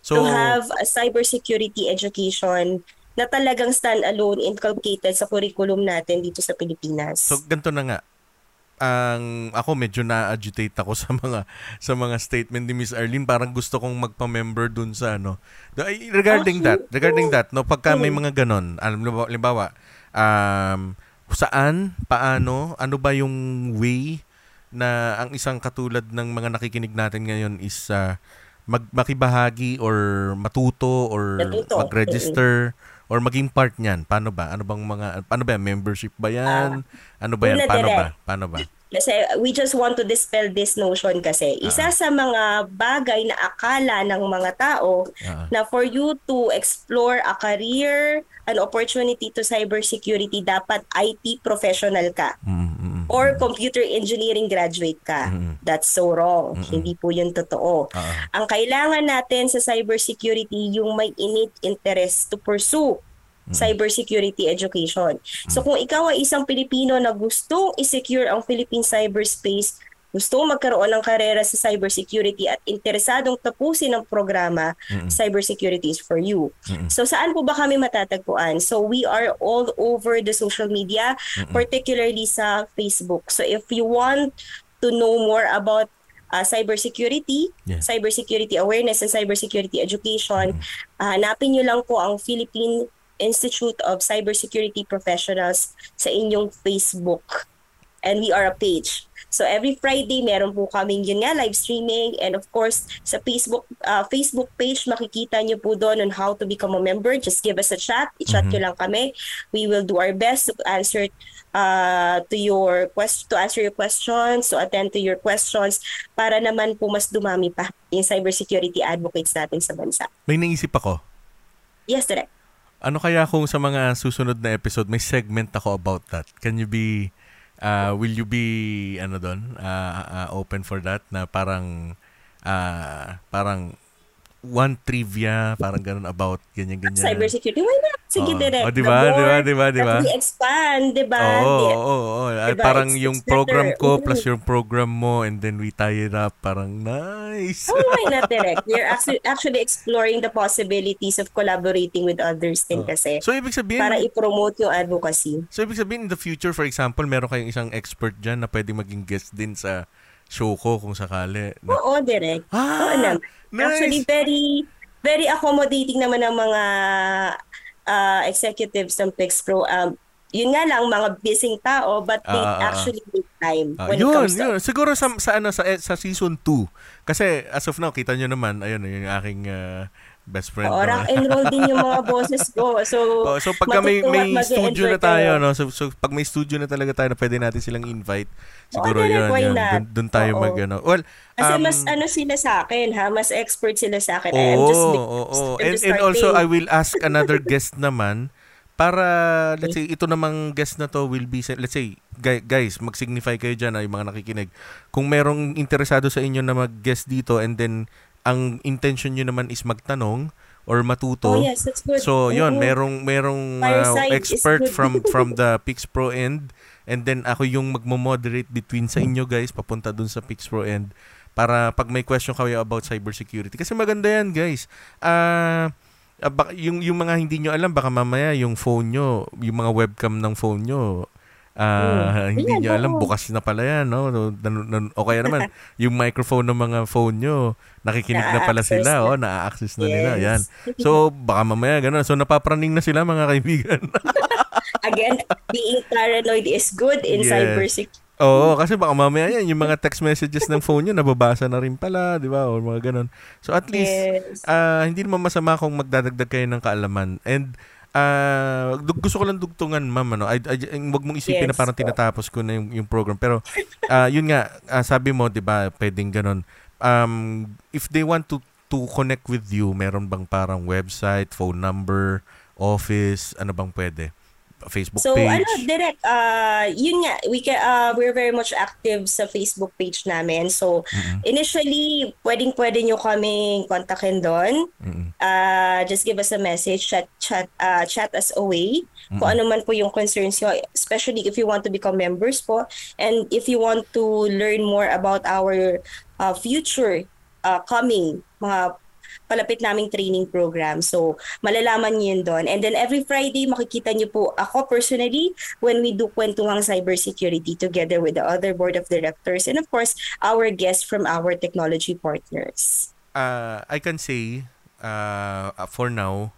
So to have a cybersecurity education na talagang stand-alone inculcated sa curriculum natin dito sa Pilipinas. So ganito na nga. Ang ako medyo na-agitate ako (laughs) sa mga sa mga statement ni Miss Arlene, parang gusto kong magpa-member dun sa ano. Regarding Ah, that, regarding that, no, pagka may Mm. mga ganon, alam mo limbawa, um saan, paano, ano ba yung way na ang isang katulad ng mga nakikinig natin ngayon is ah, mag makibahagi or matuto or Matuto. mag-register or maging part niyan. Paano ba? Ano bang mga ano ba yan? membership ba yan? ano ba yan? Paano ba? Paano ba? Kasi we just want to dispel this notion kasi isa sa mga bagay na akala ng mga tao Ah, na for you to explore a career, an opportunity to cybersecurity, dapat IT professional ka mm, mm, mm. or computer engineering graduate ka. Mm-mm. That's so wrong. Mm-mm. Hindi po yun totoo. Ah, Ang kailangan natin sa cybersecurity yung may innate interest to pursue cybersecurity education. So kung ikaw ay isang Pilipino na gustong i-secure ang Philippine cyberspace, gustong magkaroon ng karera sa cybersecurity at interesadong tapusin ang programa, Mm-mm. cybersecurity is for you. Mm-mm. So saan po ba kami matatagpuan? So we are all over the social media, particularly sa Facebook. So if you want to know more about uh, cybersecurity, Yeah. cybersecurity awareness and cybersecurity education, ah, hanapin nyo lang po ang Philippine Institute of Cybersecurity Professionals sa inyong Facebook. And we are a page. So every Friday meron po kaming yun nga live streaming and of course sa Facebook uh, Facebook page makikita nyo po doon on how to become a member. Just give us a chat. I-chat Mhm. nyo lang kami. We will do our best to answer uh, to your quest to answer your questions, to attend to your questions para naman po mas dumami pa yung cybersecurity advocates natin sa bansa. may naisip ako. Yes, direct. Ano kaya kung sa mga susunod na episode may segment ako about that? Can you be uh, will you be ano doon uh, uh, open for that na parang uh, parang one trivia parang ganun about ganyan ganyan. Cybersecurity, why not? Sige, Oo. direct. Oh, di ba? The more Di ba? Di ba? that we expand, di ba? Oo, Di- oo, oo. Ay, Diba? Parang It's- yung it's program better. ko Mhm. plus yung program mo and then we tie it up. Parang nice. Oh, why not (laughs) direct? We're actually, actually exploring the possibilities of collaborating with others din kasi So, ibig sabihin, para i-promote yung advocacy. So, ibig sabihin, in the future, for example, meron kayong isang expert dyan na pwede maging guest din sa show ko kung sakali. Na, Oo, direct. Oo ah, naman. nice! Actually, very very accommodating naman ang mga uh, executives ng Pix Pro. Um, yun nga lang, mga busy tao, but they ah. actually make time Ah, when yun, it comes to... yun. Siguro sa, sa, ano, sa, sa season 2. Kasi as of now, kita nyo naman, ayun, yung aking uh, best friend. Oo, rock and roll din yung mga (laughs) bosses ko. So, Oh, so pagka may, may studio na tayo, kayo. no? So, so pag may studio na talaga tayo na pwede natin silang invite, siguro Oo, yun, yun. Dun, dun tayo Oo. mag, ano. Well, Kasi um, mas ano sila sa akin, ha? Mas expert sila sa akin. I'm Oo, just, oo, oo. I'm And, just and also, I starting. will ask (laughs) another guest naman para, let's say, ito namang guest na to will be, let's say, guy- guys, mag-signify kayo dyan, ay mga nakikinig. Kung merong interesado sa inyo na mag-guest dito and then, ang intention nyo naman is magtanong or matuto. Oh, yes, that's good. So, yun, Oo. merong merong uh, expert from (laughs) from the Pix Pro end and then ako yung magmo-moderate between sa inyo guys papunta dun sa Pix Pro end para pag may question kayo about cybersecurity. Kasi maganda yan, guys. Ah, bak- yung yung mga hindi nyo alam baka mamaya yung phone nyo, yung mga webcam ng phone nyo Ah, hindi nyo alam, bukas na pala yan, no? O kaya naman, (laughs) yung microphone ng mga phone nyo, nakikinig na pala sila, na. oh, na-access na nila, Yes. yan. So, baka mamaya ganun. So, napapraning na sila, mga kaibigan. (laughs) Again, being paranoid is good in Yes. cybersecurity. Oo, kasi baka mamaya yan, yung mga text messages ng phone nyo, nababasa na rin pala, di ba? O mga ganun. So, at least, Yes. ah hindi naman masama kung magdadagdag kayo ng kaalaman. And dug- gusto ko lang dugtungan, ma'am, ano, I, I, wag mong isipin na Yes, parang po. tinatapos ko na yung, yung program. Pero, ah yun nga, ah, sabi mo, di ba, pwedeng ganun. Um, if they want to to connect with you, meron bang parang website, phone number, office, ano bang pwede? Facebook So page? ano direct uh yun nga we can uh, we're very much active sa Facebook page namin. So Mm-mm, initially pwedeng pwede nyo kaming kontakin doon. mm-mm, Uh just give us a message chat chat uh, chat us away mm-mm. kung ano man po yung concerns nyo especially if you want to become members po and if you want to learn more about our uh, future uh, coming mga palapit naming training program. So, malalaman niyo yun doon. And then every Friday, makikita niyo po ako personally when we do kwentuhang cybersecurity together with the other board of directors and of course, our guests from our technology partners. uh, I can say uh, for now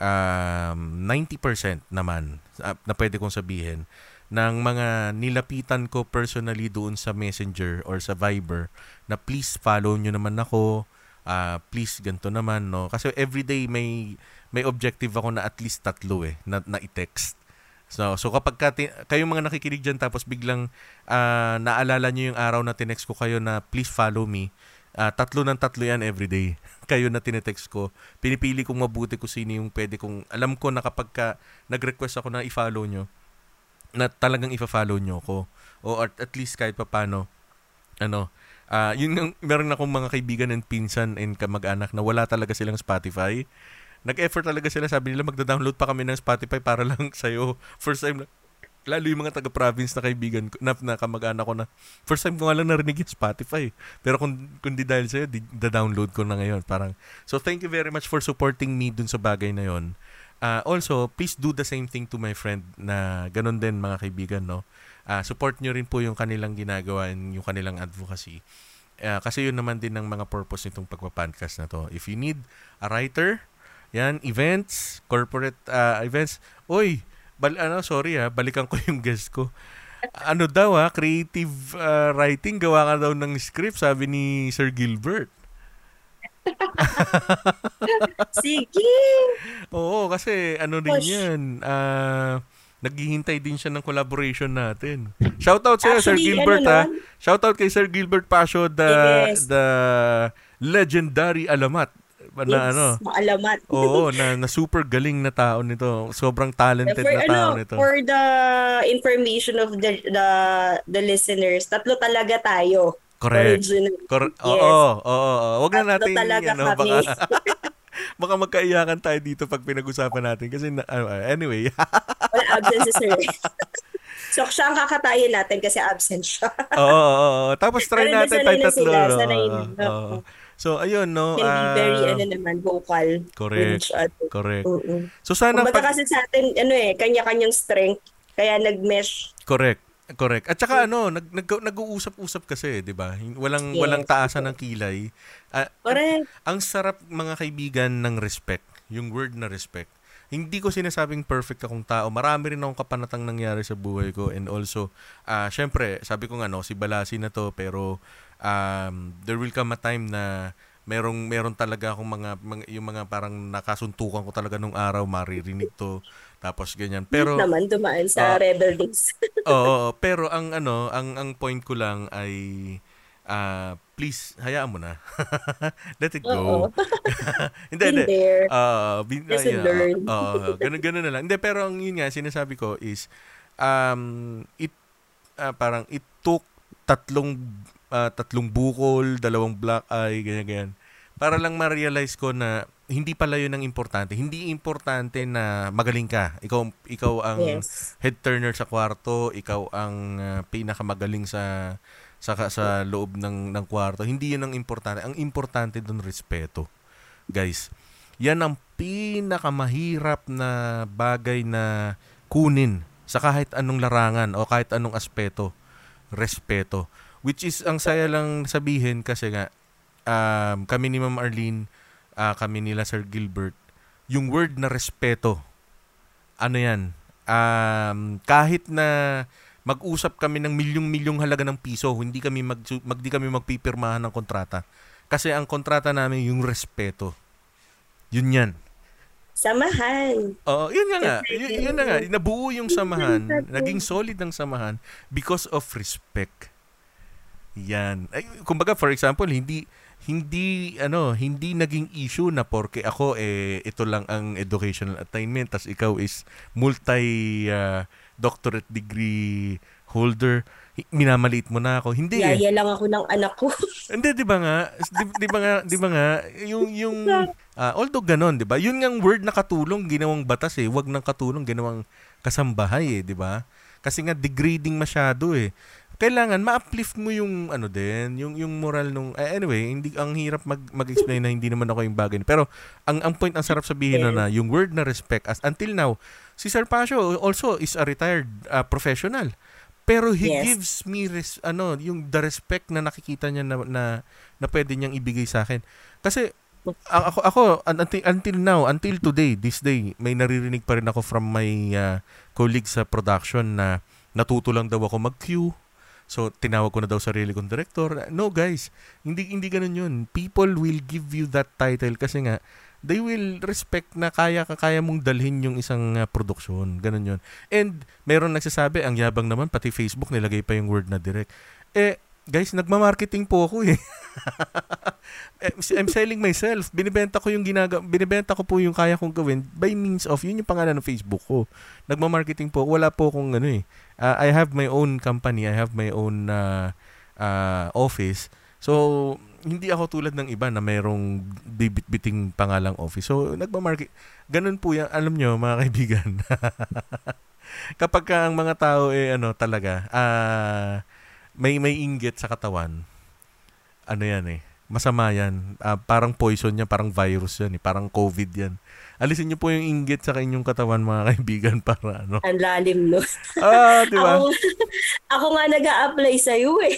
um, 90% naman uh, na pwede kong sabihin ng mga nilapitan ko personally doon sa Messenger or sa Viber na please follow nyo naman ako uh, please ganito naman no kasi everyday may may objective ako na at least tatlo eh na, na i-text So, so kapag ka, kayong mga nakikinig dyan tapos biglang ah, naalala nyo yung araw na tinext ko kayo na please follow me, ah, tatlo ng tatlo yan everyday. (laughs) kayo na tinetext ko. Pinipili kong mabuti kung sino yung pwede kong, alam ko na kapag ka nag-request ako na i-follow nyo, na talagang i-follow nyo ko. O at, at least kahit papano, ano, ah yun nga, meron akong mga kaibigan and pinsan and kamag-anak na wala talaga silang Spotify. Nag-effort talaga sila. Sabi nila, magda-download pa kami ng Spotify para lang (laughs) sa'yo. First time, lalo yung mga taga-province na kaibigan ko, na, na kamag-anak ko na, first time ko nga lang narinig yung Spotify. Pero kung, kung di dahil sa'yo, di, da-download ko na ngayon. Parang, so thank you very much for supporting me dun sa bagay na yon. Ah, also, please do the same thing to my friend na ganun din mga kaibigan, no? Ah, support nyo rin po yung kanilang ginagawa and yung kanilang advocacy. Ah, kasi yun naman din ang mga purpose nitong pagpa-podcast na to. If you need a writer, yan, events, corporate ah, events. Uy, bal ano, sorry ha, balikan ko yung guest ko. Ano daw ha, creative ah, writing, gawa ka daw ng script, sabi ni Sir Gilbert. (laughs) Sige! Oo, kasi ano din Push. yan, ah, naghihintay din siya ng collaboration natin. Shoutout sa'yo, Sir Actually, Gilbert ano ha. nun? Shoutout kay Sir Gilbert Pasio, the, Yes. the legendary alamat. Na Yes, ano, maalamat. Oo, na, na super galing na tao nito. Sobrang talented for na tao ano, nito. for the information of the the the listeners, tatlo talaga tayo. Correct. Original. Cor- Yes. Oo, oo, oo. Wag na Tatlo natin, talaga ano, kami. baka, (laughs) baka magkaiyakan tayo dito pag pinag-usapan natin. Kasi, na, ano, anyway. (laughs) Wala absent si Sir. so, siya ang kakatayin natin kasi absent siya. oo, oo, oo. Tapos try Pero natin tayo na tatlo. sila, no? Oo, oo. So, ayun, no. Can be very, ah, ano naman, vocal correct. Correct. Oo. So, sana Kumbaga pag... kasi sa atin, ano eh, kanya-kanyang strength. Kaya nag-mesh. Correct. Correct. At saka ano, nag, nag, nag-uusap-usap kasi, 'di ba? Walang Yes. walang taasan ng kilay. Ah, Correct. ang sarap mga kaibigan ng respect, yung word na respect. Hindi ko sinasabing perfect akong tao. Marami rin akong kapanatang nangyari sa buhay ko and also ah syempre, sabi ko nga no, si Balasi na to pero um, there will come a time na merong meron talaga akong mga, mga yung mga parang nakasuntukan ko talaga nung araw maririnig to tapos ganyan. Pero naman dumaan sa Ah. Rebel Days. (laughs) Oo, pero ang ano, ang ang point ko lang ay ah please hayaan mo na. (laughs) Let it go. (laughs) Hindi, hindi. Ah, bin, Lesson yeah, learned. Oo, ganun ganun na lang. Hindi, pero ang yun nga sinasabi ko is um it ah, parang it took tatlong ah, tatlong bukol, dalawang black eye, ganyan ganyan. Para lang ma-realize ko na hindi pala yun ang importante. Hindi importante na magaling ka. Ikaw ikaw ang Yes. head turner sa kwarto, ikaw ang uh, pinakamagaling sa sa sa loob ng ng kwarto. Hindi 'yun ang importante. Ang importante doon respeto. Guys, 'yan ang pinakamahirap na bagay na kunin sa kahit anong larangan o kahit anong aspeto, respeto. Which is, ang saya lang sabihin kasi nga, um, kami ni Ma'am Arlene, uh, kami nila Sir Gilbert, yung word na respeto, ano yan, um, kahit na mag-usap kami ng milyong-milyong halaga ng piso, hindi kami mag, mag di kami magpipirmahan ng kontrata. Kasi ang kontrata namin yung respeto. Yun yan. Samahan. Oo, yun nga nga. Y- yun na nga. Nabuo yung samahan. Naging solid ang samahan because of respect. Yan. Ay, kumbaga, for example, hindi hindi ano hindi naging issue na porke ako eh ito lang ang educational attainment tas ikaw is multi uh, doctorate degree holder minamaliit mo na ako. Hindi Yaya eh. lang ako ng anak ko. (laughs) Hindi di ba nga di, di ba nga di ba nga yung yung uh, although ganon di ba? Yun ngang word na katulong ginawang batas eh. Wag nang katulong ginawang kasambahay eh di ba? Kasi nga degrading masyado eh kailangan ma-uplift mo yung ano din, yung yung moral nung eh, anyway, hindi ang hirap mag mag-explain na hindi naman ako yung bagay. Pero ang ang point ang sarap sabihin yeah. na, na yung word na respect as until now, si Sir Pasio also is a retired uh, professional. Pero he yes. gives me res, ano, yung the respect na nakikita niya na, na na pwede niyang ibigay sa akin. Kasi ako ako until until now, until today, this day, may naririnig pa rin ako from my uh, colleagues sa production na natuto lang daw ako mag-queue So, tinawag ko na daw sarili kong director. No, guys. Hindi, hindi ganun yun. People will give you that title kasi nga, they will respect na kaya ka kaya mong dalhin yung isang uh, produksyon. Ganun yun. And, meron nagsasabi, ang yabang naman, pati Facebook, nilagay pa yung word na direct. Eh, guys, nagma-marketing po ako eh. (laughs) eh. I'm selling myself. Binibenta ko yung ginaga binibenta ko po yung kaya kong gawin by means of yun yung pangalan ng Facebook ko. Nagma-marketing po. Wala po akong ano eh uh, I have my own company, I have my own uh, uh, office. So, hindi ako tulad ng iba na mayroong bibit-biting pangalang office. So, nagmamarket. Ganun po yan. Alam nyo, mga kaibigan. (laughs) Kapag ka ang mga tao eh ano talaga, uh, may may inggit sa katawan. Ano yan eh. Masama yan. Uh, parang poison yan, parang virus yan eh. Parang COVID yan alisin niyo po yung inggit sa inyong katawan mga kaibigan (laughs) para ano. Ang lalim no. Ah, di ba? ako, (laughs) ako nga nag-a-apply sa iyo eh.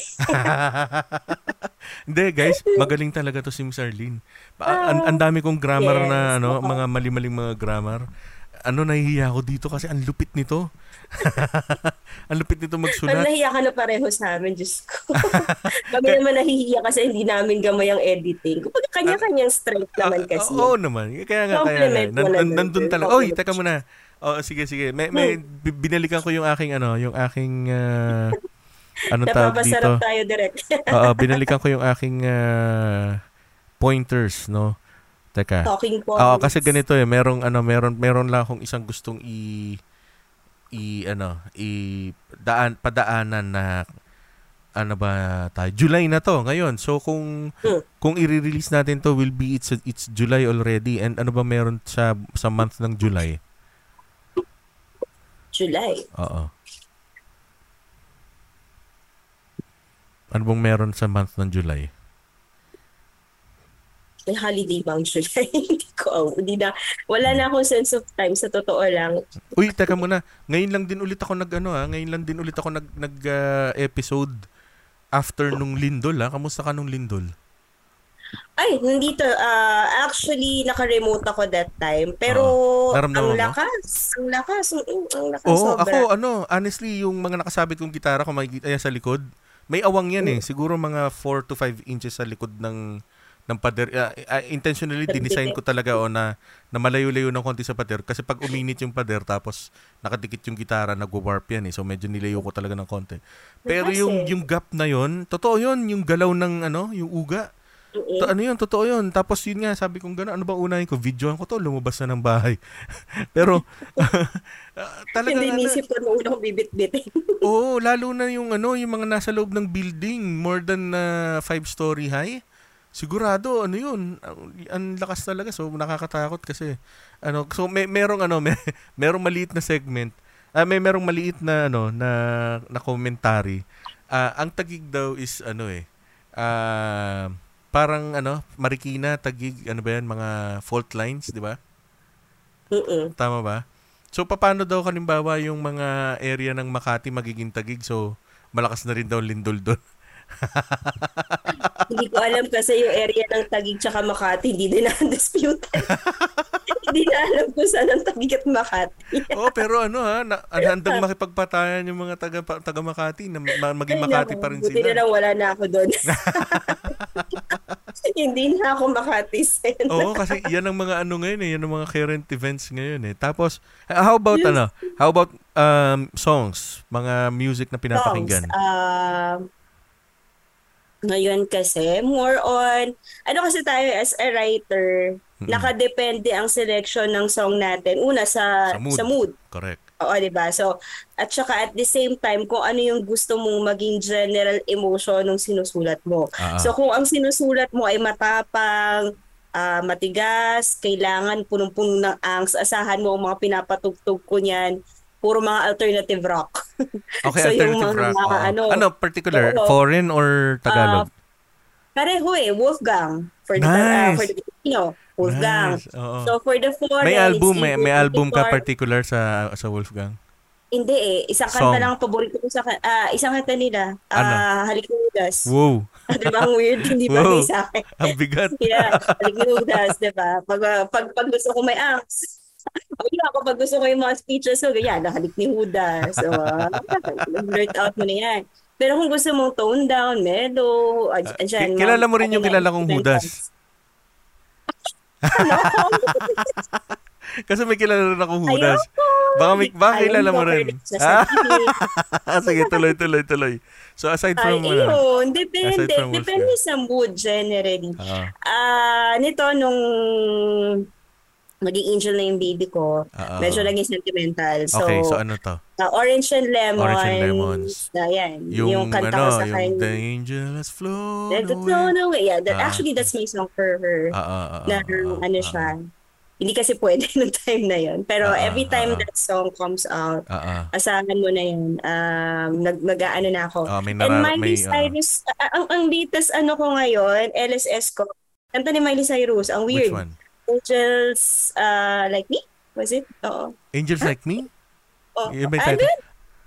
(laughs) Hindi guys, magaling talaga to si Miss Arlene. Ang, ang dami kong grammar yes, na ano, mga mali-maling mga grammar. Ano nahihiya ako dito kasi ang lupit nito. (laughs) Ang lupit nito magsulat. Ang nahiya ka na pareho sa amin, Diyos ko. (laughs) Kami naman nahihiya kasi hindi namin gamay ang editing. Kapag kanya-kanyang strength naman kasi. Oo naman. Kaya nga, kaya nga. Nan, nandun talaga. Oy, teka muna. Oh, sige, sige. May, may binalikan ko yung aking ano, yung aking uh, ano tawag dito? tayo direct. (laughs) Oo, binalikan ko yung aking uh, pointers, no? Teka. Talking points. Oo, kasi ganito eh, merong ano, meron meron lang akong isang gustong i i ano i daan padaanan na ano ba tayo July na to ngayon. So kung hmm. kung i-release natin to will be it's it's July already. And ano ba meron sa sa month ng July? July. Oo. Ano bang meron sa month ng July? May holiday bang (laughs) July? hindi ko, hindi na, wala na akong sense of time sa totoo lang. Uy, teka muna. Ngayon lang din ulit ako nag, ano ha, ngayon lang din ulit ako nag, nag uh, episode after nung Lindol ha. Kamusta ka nung Lindol? Ay, nandito. Uh, actually, naka-remote ako that time. Pero, uh, ang lakas. Ang lakas. Ang lakas. Oo, sobra. ako, ano, honestly, yung mga nakasabit kong gitara, kung makikita sa likod, may awang yan eh. Siguro mga 4 to 5 inches sa likod ng ng pader. Uh, uh, intentionally dinesign ko talaga o oh, na, na malayo-layo ng konti sa pader kasi pag uminit yung pader tapos nakadikit yung gitara nagwo-warp yan eh. So medyo nilayo ko talaga ng konti. Pero yung yung gap na yon, totoo yon, yung galaw ng ano, yung uga. To, ano yun, totoo yun. Tapos yun nga, sabi kong gano'n, ano ba unahin ko? Videoan ko to, lumabas na ng bahay. (laughs) Pero, uh, (laughs) talaga Hindi nisip ko nung unang bibit-bitin. Oo, lalo na yung ano, yung mga nasa loob ng building, more than uh, five story high sigurado ano yun ang, ang lakas talaga so nakakatakot kasi ano so may merong ano (laughs) may merong maliit na segment uh, may merong maliit na ano na na commentary uh, ang tagig daw is ano eh uh, parang ano Marikina tagig ano ba yan mga fault lines di ba Oo. Tama ba? So, paano daw kalimbawa yung mga area ng Makati magiging tagig? So, malakas na rin daw lindol doon. (laughs) (laughs) hindi ko alam kasi yung area ng Tagig tsaka Makati, hindi din undisputed. (laughs) hindi na alam kung saan ang Tagig at Makati. oh, pero ano ha, na, (laughs) handang makipagpatayan yung mga taga, taga Makati na maging Makati pa rin sila. Buti na lang wala na ako doon. hindi na ako Makati sen. Oo, kasi yan ang mga ano ngayon eh, yan ang mga current events ngayon eh. Tapos, how about yes. ano? How about um, songs? Mga music na pinapakinggan? Songs, uh, ngayon kasi, more on, ano kasi tayo as a writer, mm-hmm. nakadepende ang selection ng song natin. Una sa, sa mood. Sa mood. Correct. Oo, di ba? So, at saka at the same time, kung ano yung gusto mong maging general emotion ng sinusulat mo. Uh-huh. So, kung ang sinusulat mo ay matapang, uh, matigas, kailangan punong-puno ng angst, asahan mo ang mga pinapatugtog ko niyan, puro mga alternative rock. (laughs) Okay, so alternative yung mga, rock. Mga, ano, ano, particular? Oo, foreign or Tagalog? Uh, pareho eh, Wolfgang. For the, nice. uh, for the Filipino, Wolfgang. Nice. So for the foreign, may album, may, may album ka particular sa sa Wolfgang? Hindi eh. Isang kanta lang paborito ko sa uh, isang kanta nila. Uh, ano? Judas. Wow. diba? Ang weird. (laughs) Hindi ba sa akin? Ang bigat. (laughs) yeah. Judas. Diba? Pag, pag, pag gusto ko may angst Ayun ako, pag gusto ko yung mga speeches ko, ganyan, nakalik ni Huda. So, (laughs) blurt out mo na yan. Pero kung gusto mong tone down, mellow, uh, dyan, kilala mo rin yung kilala kong Hudas. ano? (laughs) Kasi may kilala rin akong Hudas. Baka, may, baka kilala mo rin. (laughs) Sige, tuloy, tuloy, tuloy. So aside from... Ay, uh, yun, depende. Depende sa mood generally. Ah, uh, nito nung maging angel na yung baby ko. Uh-oh. Medyo naging sentimental. So, okay, so ano to? Uh, Orange and Lemons. Orange and Lemons. Uh, yan. Yung, yung kanta ano, ko sa kanya. The angel has flown away. Flown away. Yeah, that, uh, actually, that's my song for her. Uh, uh, uh, na, uh, ano siya. Hindi kasi pwede (laughs) nung time na yun. Pero uh, every time uh, that song comes out, uh, uh, asahan mo na yun. Um, nag, mag-ano na ako. Uh, may nara- And Miley may, Cyrus, uh, ang, ang latest ano ko ngayon, LSS ko, kanta ni Miley Cyrus, ang weird. Which one? Angels uh, Like Me? Was it? Oo. Angels Like Me? (laughs) Oh. Yun ba title?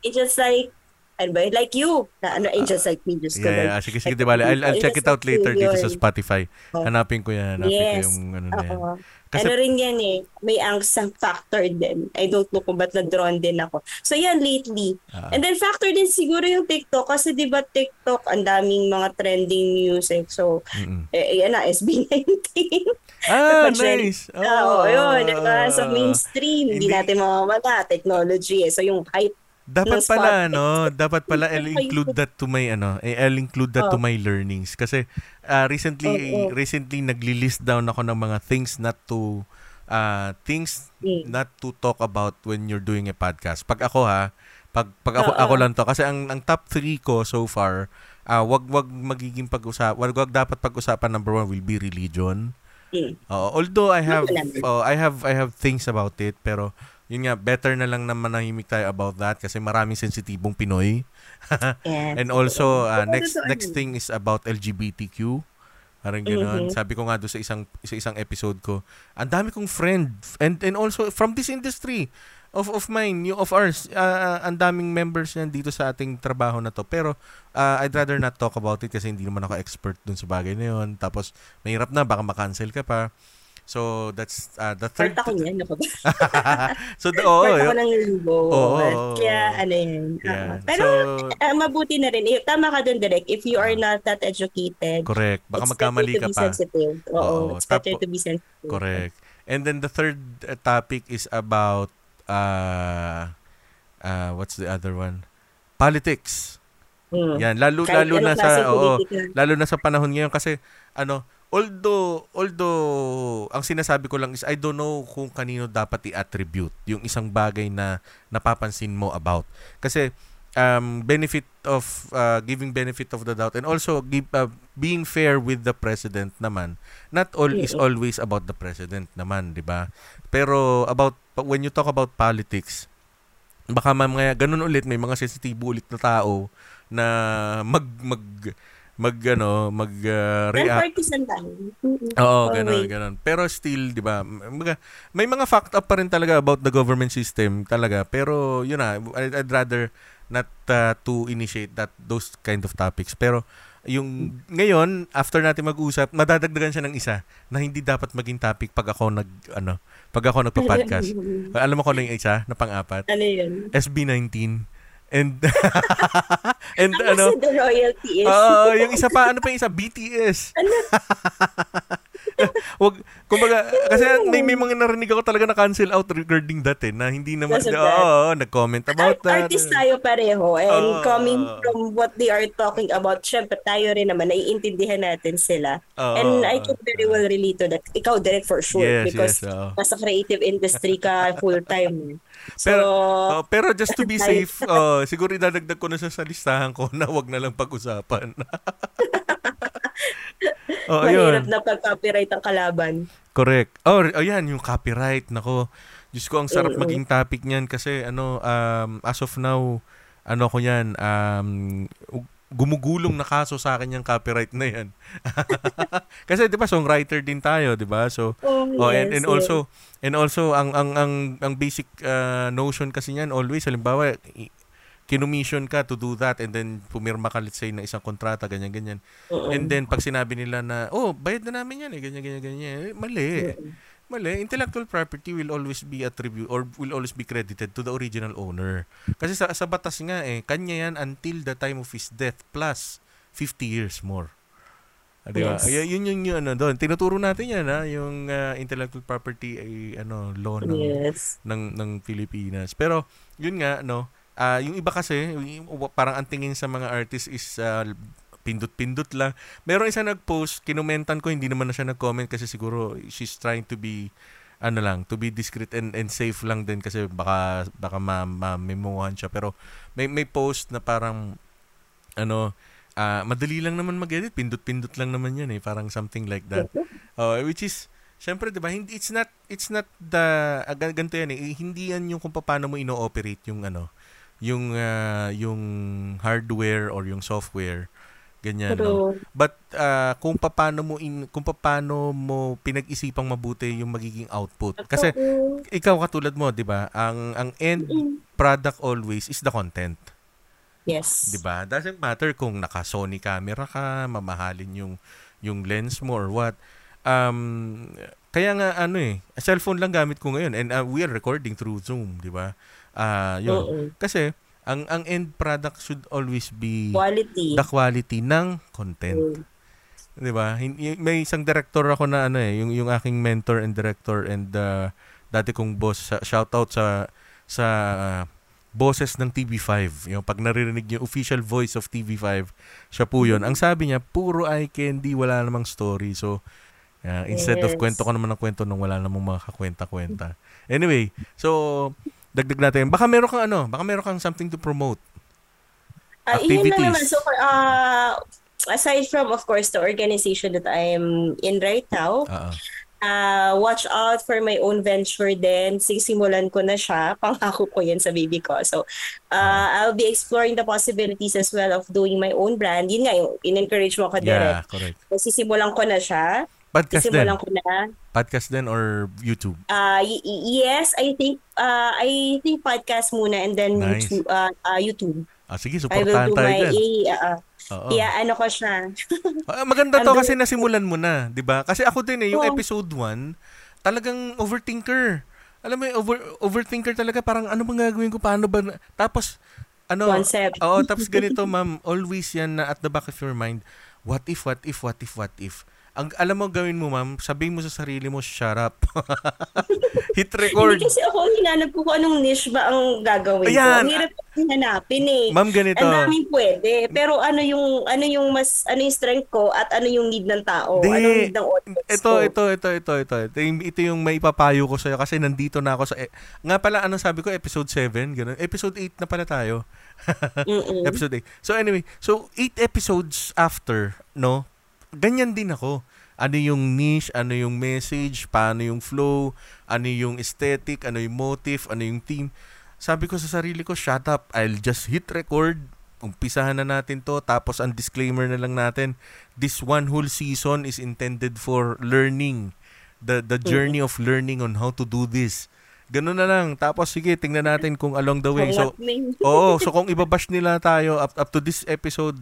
Angels Like ano ba, like you. Na, ano, Angels uh, Like Me. Just yeah, yeah. Sige, sige, like, I'll, I'll check it out later dito sa Spotify. Oh. Hanapin ko yan. Hanapin yes. ko yung ano na yan. Kasi, ano rin yan eh. May angst factor din. I don't know kung ba't na-drawn din ako. So yan, lately. Uh, And then factor din siguro yung TikTok. Kasi di ba TikTok, ang daming mga trending music. So, mm-mm. eh, yan na, SB19. (laughs) Ah, nice. Oh, Oo, oh, yun. Diba? So, mainstream, hindi natin mawawala. Technology eh. So, yung hype dapat pala ano, dapat pala (laughs) I'll include that to my ano, eh, I'll include that oh. to my learnings kasi uh, recently oh, oh. recently nagli-list down ako ng mga things not to uh, things mm. not to talk about when you're doing a podcast. Pag ako ha, pag pag ako, ako lang to kasi ang ang top 3 ko so far, uh, wag wag magiging pag-usap, wag wag dapat pag-usapan number one will be religion. Mm. Uh, although I have uh, I have I have things about it pero yun nga, better na lang na manahimik tayo about that kasi maraming sensitibong Pinoy. (laughs) yeah. And also, uh, next next thing is about LGBTQ. Parang gano'n. Mm-hmm. Sabi ko nga doon sa isang sa isang episode ko, ang dami kong friend and and also from this industry of of mine, yung of ours, uh, ang daming members yan dito sa ating trabaho na to. Pero uh, I'd rather not talk about it kasi hindi naman ako expert dun sa bagay na yun. Tapos mahirap na baka ma-cancel ka pa. So that's uh, the third. Part ako niyan, ako ba? (laughs) so the, oh, Part ako ng limbo. Oh, oh, kaya ano yun. Yeah. Uh, pero so, uh, mabuti na rin. Tama ka dun, Direk. If you are not that educated. Correct. Baka magkamali ka pa. Sensitive. Oo, oh, it's better to be sensitive. Correct. And then the third uh, topic is about uh, uh, what's the other one? Politics. Hmm. Yan, lalo Kahit lalo na sa oo, lalo na sa panahon ngayon kasi ano, although although ang sinasabi ko lang is I don't know kung kanino dapat i-attribute yung isang bagay na napapansin mo about. Kasi um benefit of uh, giving benefit of the doubt and also give, uh, being fair with the president naman. Not all is always about the president naman di ba? Pero about when you talk about politics baka mamaya ganun ulit may mga sensitibo ulit na tao na mag mag mag ano, mag uh, react. partisan tayo. Oo, ganun, ganun. Pero still, 'di ba? May mga fact up pa rin talaga about the government system talaga. Pero yun na, I'd rather not uh, to initiate that those kind of topics. Pero yung ngayon after natin mag-usap, madadagdagan siya ng isa na hindi dapat maging topic pag ako nag ano, pag ako nagpa-podcast. (laughs) Alam mo ko na yung isa na pang-apat? Ano yun? SB19. And (laughs) and ano, ano? the royalty is. Oo, uh, yung isa pa, ano pa yung isa? BTS. Ano? (laughs) (laughs) Wag, kumbaga, kasi may, may mga narinig ako talaga na cancel out regarding that eh, na hindi naman, oo, oh, nag-comment about Art, that. Artist tayo pareho and uh, coming from what they are talking about, syempre tayo rin naman, naiintindihan natin sila. Uh, and I can very well relate to that. Ikaw direct for sure yes, because yes, uh, nasa creative industry ka full-time. So, pero, uh, pero just to be safe, uh, siguro idadagdag ko na sa listahan ko na wag na lang pag-usapan. (laughs) (laughs) oh, Mahirap na pag-copyright ang kalaban. Correct. Oh, ayan, yung copyright. Nako, Diyos ko, ang sarap mm-hmm. maging topic niyan kasi ano, um, as of now, ano ko yan, um, gumugulong na kaso sa akin yung copyright na yan. (laughs) Kasi 'di ba songwriter din tayo, 'di ba? So oh, oh and, and also and also ang ang ang ang basic uh, notion kasi niyan always halimbawa kinumission ka to do that and then pumirma ka let's say na isang kontrata ganyan ganyan uh-uh. and then pag sinabi nila na oh bayad na namin yan eh ganyan ganyan ganyan eh, mali uh-uh. mali intellectual property will always be attribute or will always be credited to the original owner kasi sa sa batas nga eh kanya yan until the time of his death plus 50 years more Ah, di ba? Yes. Yun yung, yung ano doon. Tinuturo natin yan ha, yung uh, intellectual property ay ano law ng yes. ng ng Pilipinas. Pero yun nga no, Uh, yung iba kasi, parang ang tingin sa mga artist is uh, pindot-pindot lang. Meron isa nag-post, kinumentan ko, hindi naman na siya nag-comment kasi siguro she's trying to be ano lang, to be discreet and, and safe lang din kasi baka baka ma, ma siya pero may may post na parang ano uh, madali lang naman mag-edit, pindot-pindot lang naman 'yan eh, parang something like that. Uh, (laughs) which is Siyempre, 'di ba? Hindi it's not it's not the uh, ganito yan eh. Hindi yan yung kung paano mo ino-operate yung ano, yung uh, yung hardware or yung software ganyan no? But uh, kung paano mo in, kung paano mo pinag-isipang mabuti yung magiging output. Kasi ikaw katulad mo 'di ba? Ang ang end product always is the content. Yes. 'di ba? Doesn't matter kung naka Sony camera ka mamahalin yung yung lens mo or what. Um kaya nga ano eh cellphone lang gamit ko ngayon and uh, we are recording through Zoom 'di ba Ah, uh, yun. Oo. Kasi ang ang end product should always be quality. The quality ng content. Mm. 'Di ba? May isang director ako na ano eh, yung yung aking mentor and director and uh, dati kong boss shout out sa sa uh, bosses ng TV5. Yung pag naririnig yung official voice of TV5, siya po yun. Ang sabi niya, puro eye candy, wala namang story. So, uh, instead yes. of kwento ko naman ng kwento nung wala namang mga kakwenta-kwenta. Anyway, so, dagdag natin. Baka meron kang ano, baka meron kang something to promote. Uh, Activities. Yun naman. So, uh, aside from, of course, the organization that I am in right now, uh-uh. uh, watch out for my own venture din. Sisimulan ko na siya. (laughs) Pangako ko yan sa baby ko. So, uh, I'll be exploring the possibilities as well of doing my own brand. Yun nga, yung in-encourage mo ko direct. Yeah, correct. So, sisimulan ko na siya. Podcast din. ko na. Podcast din or YouTube? Uh, y- yes, I think uh, I think podcast muna and then nice. YouTube. Uh, uh, YouTube. Ah, sige, supportahan tayo dyan. Uh, Oo. Yeah, ano ko siya. (laughs) maganda to kasi nasimulan mo na, 'di ba? Kasi ako din eh, yung oh. episode 1, talagang overthinker. Alam mo, over overthinker talaga parang ano bang gagawin ko, paano ba tapos ano, concept. Oo, tapos ganito, ma'am, always yan na at the back of your mind, what if, what if, what if, what if ang alam mo gawin mo ma'am, sabihin mo sa sarili mo, shut up. (laughs) Hit record. Hindi kasi ako hinanap ko kung anong niche ba ang gagawin Ayan. ko. Ang hirap hanapin eh. Ma'am, ganito. Ang daming pwede. Pero ano yung ano yung mas ano yung strength ko at ano yung need ng tao? Di, ano need ng audience ito, ko? Ito, ito, ito, ito, ito. Ito yung may ipapayo ko sa'yo kasi nandito na ako sa... Eh, nga pala, anong sabi ko? Episode 7, ganun. Episode 8 na pala tayo. (laughs) episode 8. So anyway, so 8 episodes after, no, ganyan din ako. Ano yung niche, ano yung message, paano yung flow, ano yung aesthetic, ano yung motive, ano yung theme. Sabi ko sa sarili ko, shut up, I'll just hit record. umpisahan na natin to tapos ang disclaimer na lang natin this one whole season is intended for learning the the journey of learning on how to do this Ganun na lang. Tapos sige, tingnan natin kung along the way. So, oo, so (laughs) kung ibabash nila tayo up, up to this episode,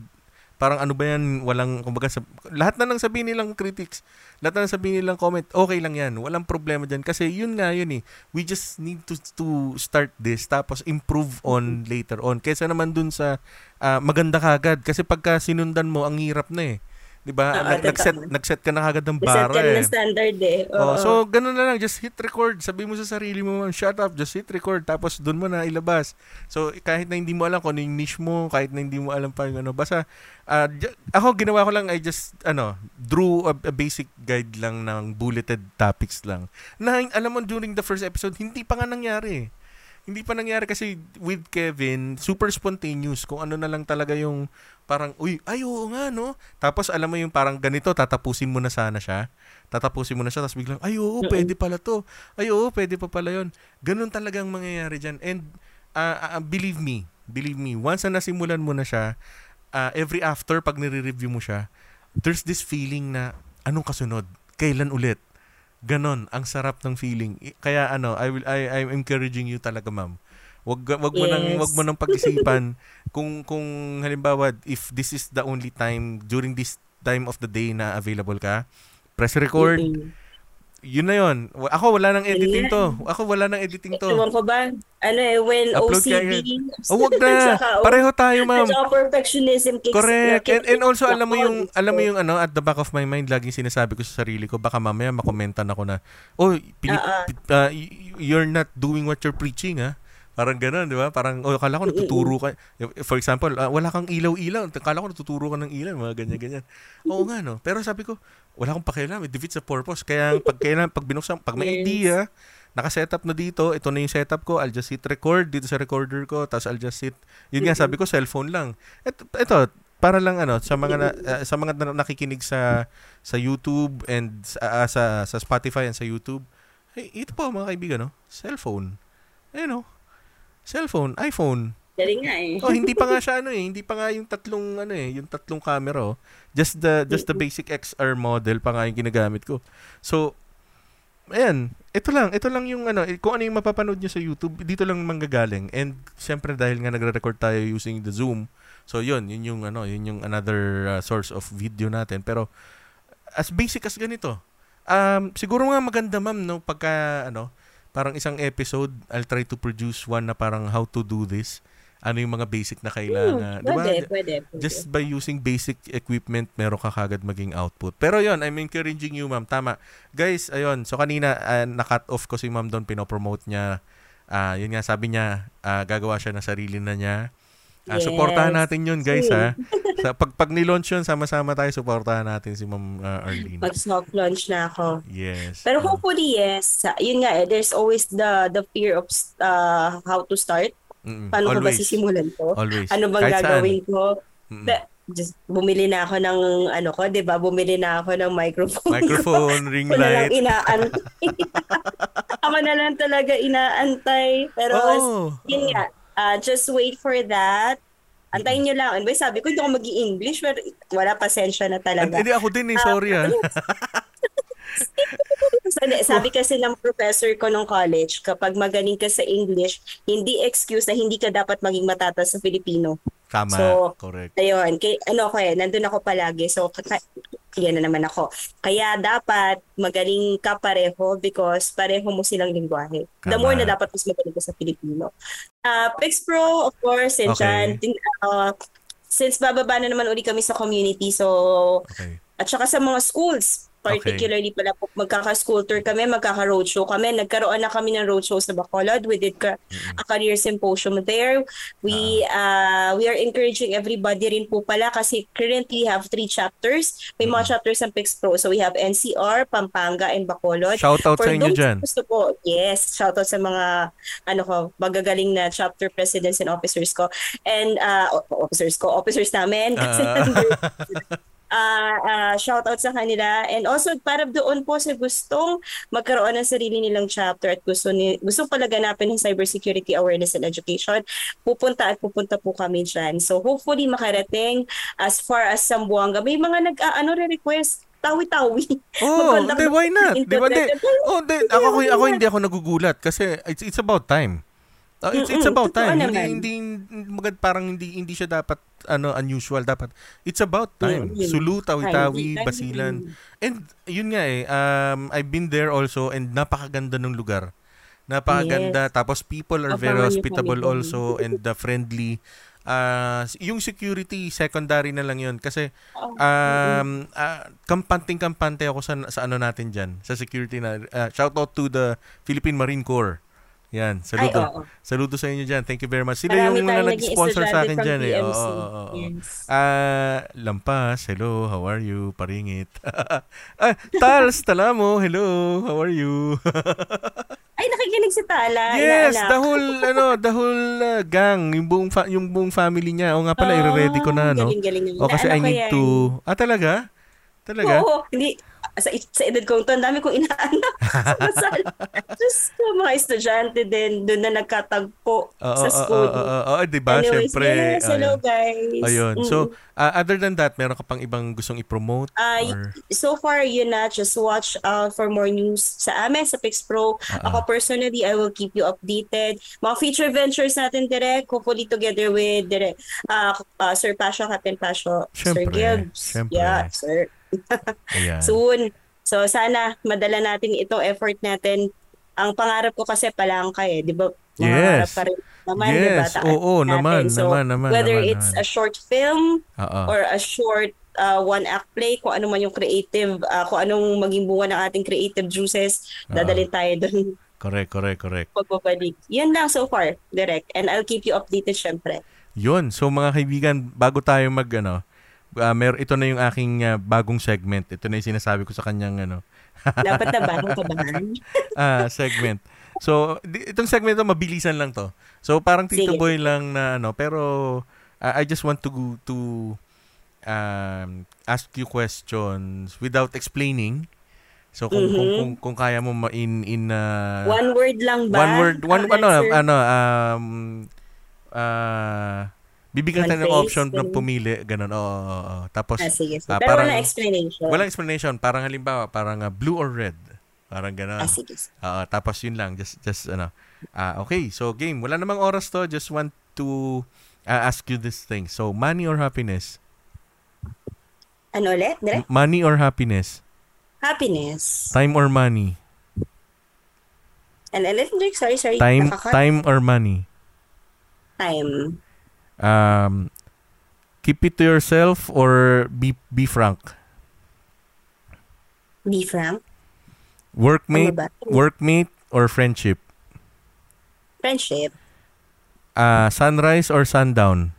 parang ano ba yan, walang, kumbaga, sab- lahat na lang sabihin nilang critics, lahat na lang sabihin nilang comment, okay lang yan, walang problema dyan. Kasi yun nga yun eh, we just need to, to start this, tapos improve on later on. Kesa naman dun sa uh, maganda kagad, kasi pagka sinundan mo, ang hirap na eh. 'Di ba? Uh, nag-set nag-set ka na kagad ng bara. Nag-set ka eh. na standard eh. Oo. Oh, so ganun na lang, just hit record. Sabi mo sa sarili mo, shut up, just hit record tapos doon mo na ilabas. So kahit na hindi mo alam kung ano yung niche mo, kahit na hindi mo alam pa yung ano, basta uh, ako ginawa ko lang I just ano, drew a, a basic guide lang ng bulleted topics lang. Na alam mo during the first episode, hindi pa nga nangyari. Hindi pa nangyari kasi with Kevin, super spontaneous. Kung ano na lang talaga yung parang, uy, ay oo nga, no? Tapos alam mo yung parang ganito, tatapusin mo na sana siya. Tatapusin mo na siya, tapos biglang, ay oo, pwede pala to. Ay oo, pwede pa pala yon Ganun talagang mangyayari dyan. And uh, uh, believe me, believe me, once na nasimulan mo na siya, uh, every after, pag nire-review mo siya, there's this feeling na, anong kasunod? Kailan ulit? Ganon, ang sarap ng feeling. Kaya ano, I will I I'm encouraging you talaga, ma'am Wag wag mo yes. nang wag mo nang pag-isipan (laughs) kung kung halimbawa if this is the only time during this time of the day na available ka, press record. Mm-hmm. Yun na yun. Ako wala nang editing to. Ako wala nang editing to. Ewan ko ba? Ano eh, when Upload OCD. Oh, wag na. (laughs) Pareho tayo, ma'am. At perfectionism kicks. Correct. And, and also, alam mo yung, alam mo yung ano, at the back of my mind, laging sinasabi ko sa sarili ko, baka mamaya makomentan ako na, oh, pinip, uh-uh. uh, you're not doing what you're preaching, ha? Parang gano'n, di ba? Parang, oh, akala ko natuturo ka. For example, uh, wala kang ilaw-ilaw. Akala ko natuturo ka ng ilaw, mga ganyan-ganyan. Oo nga, no? Pero sabi ko, wala akong pakialam. It defeats the purpose. Kaya pag, kailan, pag binuksan, pag may yes. idea, naka-setup na dito, ito na yung setup ko, I'll just hit record dito sa recorder ko, tapos I'll just hit, yun nga, sabi ko, cellphone lang. Ito, ito para lang ano sa mga na, uh, sa mga na, nakikinig sa sa YouTube and uh, sa sa Spotify and sa YouTube. Hey, ito po mga kaibigan, no? Cellphone. Ayun, no? Cellphone, iPhone. Galing nga eh. oh, hindi pa nga (laughs) siya ano eh, hindi pa nga yung tatlong ano eh, yung tatlong camera oh. Just the just the basic XR model pa nga yung ginagamit ko. So ayan, ito lang, ito lang yung ano, eh, kung ano yung mapapanood niyo sa YouTube, dito lang manggagaling. And siyempre dahil nga nagre-record tayo using the Zoom. So yun, yun yung ano, yun yung another uh, source of video natin. Pero as basic as ganito. Um, siguro nga maganda ma'am no pagka ano, parang isang episode, I'll try to produce one na parang how to do this. Ano yung mga basic na kailangan. Hmm, diba? pwede, pwede, pwede. Just by using basic equipment, meron ka kagad maging output. Pero yon I'm encouraging you, ma'am. Tama. Guys, ayun. So, kanina, uh, na-cut off ko si ma'am doon. Pinopromote niya. Uh, yun nga, sabi niya, uh, gagawa siya ng sarili na niya. Uh, yes. Supportahan natin yun, guys, ha. Sa, pag, pag nilaunch yun, sama-sama tayo, supportahan natin si Ma'am uh, Arlene. Mag-soft launch na ako. Yes. Pero uh, hopefully, yes. Yun nga, eh, there's always the the fear of uh, how to start. Mm-mm. Paano Always. ko ba sisimulan to? Always. Ano bang Kahit gagawin saan. ko? Da, just bumili na ako ng ano ko, 'di ba? Bumili na ako ng microphone. Microphone, (laughs) ring light. Ako na lang inaantay. (laughs) ako na lang talaga inaantay. Pero oh. yun nga, uh, just wait for that. Antayin nyo lang. And boy, sabi ko, hindi ako mag english pero wala pasensya na talaga. Hindi ako din eh, sorry ah. (laughs) sabi (laughs) kasi ng professor ko nung college, kapag magaling ka sa English, hindi excuse na hindi ka dapat maging matata sa Filipino. Tama, so, correct. Ayun, kay, ano ko eh, nandun ako palagi. So, yan na naman ako. Kaya dapat magaling ka pareho because pareho mo silang lingwahe. The more na dapat mas magaling ka sa Filipino. Uh, Pix Pro, of course, and okay. dyan, uh, since bababa na naman uli kami sa community, so, okay. at saka sa mga schools, Particularly okay. pala po, magkaka-school tour kami, magkaka-roadshow kami. Nagkaroon na kami ng roadshow sa Bacolod. We did ka- mm-hmm. a career symposium there. We uh, we are encouraging everybody rin po pala kasi currently we have three chapters. May mm-hmm. mga chapters ng PIX Pro. So we have NCR, Pampanga, and Bacolod. Shoutout sa inyo dyan. Gusto po, yes, shoutout sa mga ano ko, magagaling na chapter presidents and officers ko. And uh, officers ko, officers namin. (laughs) Kasi uh. (laughs) uh, uh, shout out sa kanila. And also, para doon po sa gustong magkaroon ng sarili nilang chapter at gusto ni, gustong palaganapin ng cybersecurity awareness and education, pupunta at pupunta po kami dyan. So hopefully makarating as far as Sambuanga. May mga nag-ano uh, request tawi-tawi. Oh, (laughs) de, why not? (laughs) Di ba? De, oh, de, ako, ako, ako hindi ako nagugulat kasi it's, it's about time. Uh, it's, it's about time. Hindi, hindi, magad parang hindi hindi siya dapat ano unusual dapat. It's about time. Mm-hmm. Sulu, tawi-tawi, basilan. And yun nga eh, um, I've been there also and napakaganda ng lugar. Napakaganda. Yes. Tapos people are very hospitable also and uh, friendly. Uh, yung security, secondary na lang yun. Kasi oh, um, uh, kampanting-kampante ako sa, sa ano natin dyan, sa security na. Uh, shout out to the Philippine Marine Corps. Yan, saludo. Ay, oo. Saludo sa inyo dyan. Thank you very much. Sila Marami yung mga nag-sponsor sa akin dyan eh. Oo, oo, oo. Yes. Uh, Lampas, hello, how are you? Paringit. (laughs) ah, Tals, talamo, hello, how are you? (laughs) Ay, nakikinig si Tala. Yes, the whole, ano, the whole uh, gang, yung buong, fa- yung buong family niya. O nga pala, oh, i-ready ko na, no? Galing, galing. O kasi I need to... Ah, talaga? Talaga? Oo, hindi sa, sa edad ko to, ang dami kong inaanak sa (laughs) kasal. Diyos ko, mga estudyante din, doon na nagkatagpo oh, sa school. Oo, oh, oh, oh, di ba? Anyways, Siyempre. Yes, hello guys. Ayun. Mm. So, uh, other than that, meron ka pang ibang gustong i-promote? Uh, or... So far, yun na. Just watch out uh, for more news sa amin, sa Pix Pro. Uh-uh. Ako personally, I will keep you updated. Mga future ventures natin direct, hopefully together with direct, uh, uh, Sir Pasio, Captain Pasio, Sir Gibbs. Siyempre. Yeah, Sir Soon. So sana madala natin itong effort natin. Ang pangarap ko kasi palangka eh, 'di ba? Yes. pa rin naman, yes. 'di ba? Oo, natin. naman, so, naman, naman. Whether naman, it's naman. a short film Uh-oh. or a short uh, one act play, kung ano man yung creative, uh, kung anong maging bunga ng ating creative juices, dadalhin tayo doon. Correct, correct, correct. Pagbabalik. Yan lang so far, direct. And I'll keep you updated syempre. Yun. So mga kaibigan, bago tayo mag ano, uh, mer ito na yung aking uh, bagong segment. Ito na yung sinasabi ko sa kanyang ano. (laughs) Dapat na bagong (laughs) kabahan. ah, segment. So, di, itong segment to mabilisan lang to. So, parang Tito Sige. Boy lang na ano, pero uh, I just want to to um, ask you questions without explaining. So kung mm-hmm. kung, kung kung kaya mo ma in in uh, one word lang ba? One word one ano ano um uh, Bibigyan tayo ng option ng pumili, ganun. Oo, oo, oo. Tapos, ah, sige, sige. Uh, Pero parang, walang explanation. Walang explanation. Parang halimbawa, parang uh, blue or red. Parang ganun. Ah, sige. Uh, tapos yun lang. Just, just ano. Uh, okay, so game. Wala namang oras to. Just want to uh, ask you this thing. So, money or happiness? Ano ulit? Dire? Money or happiness? Happiness. Time or money? And electric, sorry, sorry. Time, time or money? Time um, keep it to yourself or be be frank? Be frank. Workmate, workmate or friendship? Friendship. Uh, sunrise or sundown?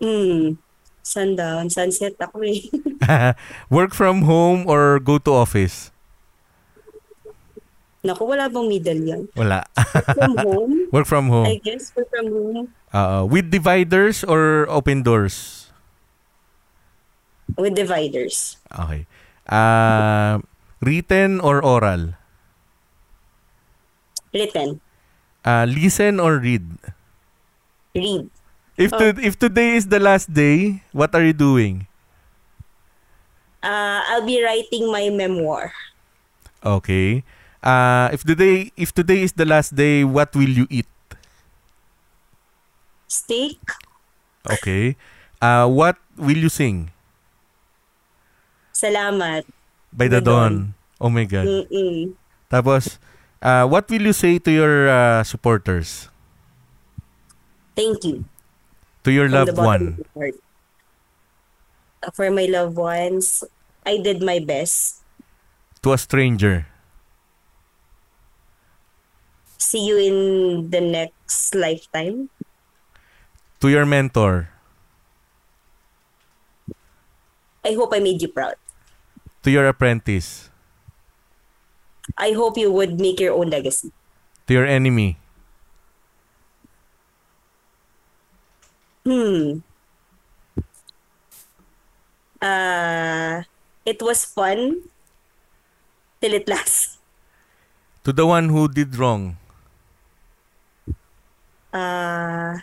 Hmm. Sundown. Sunset ako eh. (laughs) Work from home or go to office? Naku, wala bang middle yan? Wala. work from home? (laughs) Work from home. I guess, work from home. Uh, with dividers or open doors? With dividers. Okay. Uh, written or oral? Written. Uh, listen or read? Read. If oh. to, if today is the last day, what are you doing? Uh, I'll be writing my memoir. Okay. Uh, if today if today is the last day, what will you eat? Steak. Okay. Uh, what will you sing? Salamat. By the, the dawn. dawn. Oh my God. Mm-mm. Tapos, uh, what will you say to your uh, supporters? Thank you. To your From loved one. For my loved ones, I did my best. To a stranger. See you in the next lifetime? To your mentor? I hope I made you proud. To your apprentice? I hope you would make your own legacy. To your enemy? Hmm. Uh, it was fun till it lasts. To the one who did wrong. Uh,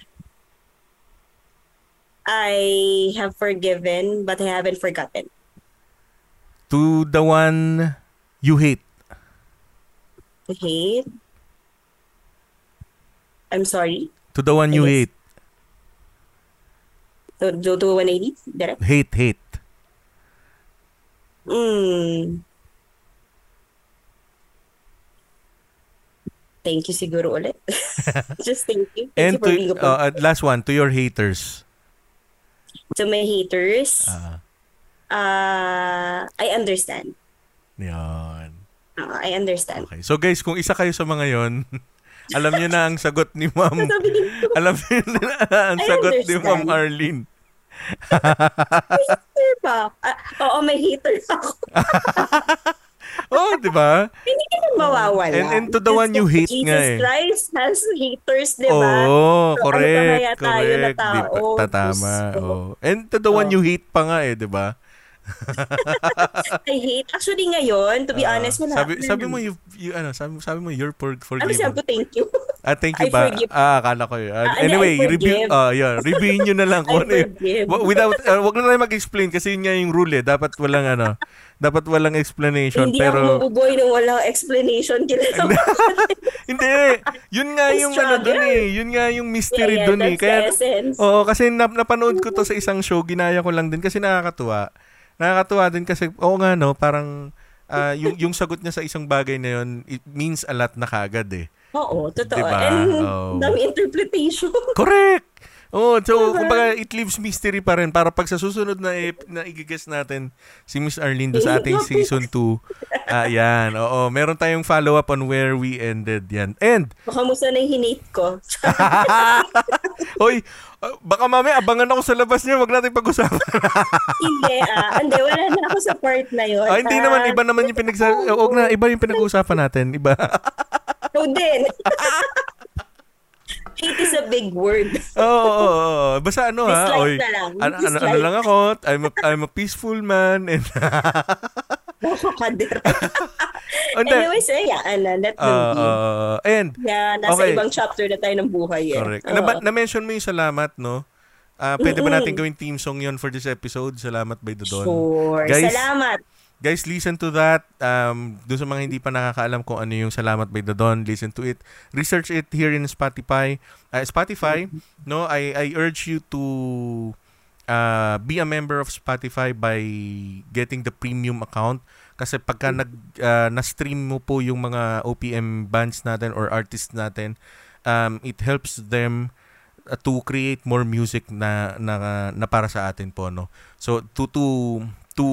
I have forgiven, but I haven't forgotten. To the one you hate. Hate? I'm sorry. To the one you hate. To, to, to 180? Direct? Hate, hate. Mm. Thank you siguro ulit. (laughs) Just thank you. Thank And you for to, being a uh, uh, last one, to your haters. To my haters, Ah, uh, I understand. yan. Uh, I understand. Okay. So guys, kung isa kayo sa mga yon, (laughs) alam niyo na ang sagot ni Ma'am. (laughs) Alam niyo na ang sagot ni. Ma'am Arlene. hater pa. Ah, oo, may haters ako. (laughs) Oh, di ba? Hindi naman mawawala. And- and to the one you hate Jesus nga eh. Christ has haters, di ba? Oo, So, correct. ano pa kaya tayo na correct. Di ba? tao? Tatama. Diyos ko. Oh. And to the one Oh. you hate pa nga eh, di ba? I hate. Actually ngayon, to be Ah, honest, wala. sabi, sabi mo, you, you, ano, sabi, sabi mo, you're for, Ano forgiven. sabi ko, thank you. Ah, thank you I ba? forgive. Ah, akala ko yun. Ah, Ah, anyway, I review, ah, yun, reviewin nyo na lang (laughs) kung ano Without, uh, wag na tayo mag-explain kasi yun nga yung rule eh. Dapat walang ano, dapat walang explanation. Hindi pero, ako mabuboy ng walang explanation. (laughs) Hindi, yun nga yung ano dun eh. Yun nga yung mystery yeah, yeah, dun eh. Kaya. Oo, kasi nap- napanood ko to sa isang show, ginaya ko lang din kasi nakakatuwa. Nakakatuwa din kasi, oo nga no, parang ah, yung, yung sagot niya sa isang bagay na yun, it means a lot na kagad eh. Oo, totoo. Diba? And Oo. dami interpretation. (laughs) Correct! Oh, so Diba? kumbaga it leaves mystery pa rin para pag sa susunod na ep- na igigess natin si Miss Arlene do sa ating season 2. Ah, yan. Oo, meron tayong follow up on where we ended yan. And Kamusta na yung hinate ko? (laughs) Hoy, ah, baka mamaya abangan ako sa labas niya, wag natin pag-usapan. (laughs) hindi, ah. Hindi, wala na ako sa part na yun. ah, hindi Ah, naman iba naman yung pinagsa Wag na, iba yung pinag-uusapan natin, iba. (laughs) Ikaw din. Hate is a big word. Oo, oo, oo. Basta ano ha, Dislike oy. na lang. Ano, ano, ano lang ako, I'm a, I'm a peaceful man and (laughs) (laughs) Hindi. Anyways, eh, yan. Uh, let them Ah, be. ah, and Yeah, nasa okay. ibang chapter na tayo ng buhay. Eh. Correct. Oo. Na, na-mention mo yung salamat, no? Ah, pwede ba natin gawing theme song yon for this episode? Salamat by Dodon. Sure. Guys, Salamat. Guys, listen to that. Um, doon sa mga hindi pa nakakaalam kung ano yung Salamat by the Dawn, listen to it. Research it here in Spotify. Uh, Spotify, no, I I urge you to uh, be a member of Spotify by getting the premium account kasi pagka nag uh, na-stream mo po yung mga OPM bands natin or artists natin, um, it helps them uh, to create more music na, na na para sa atin po no. So to to to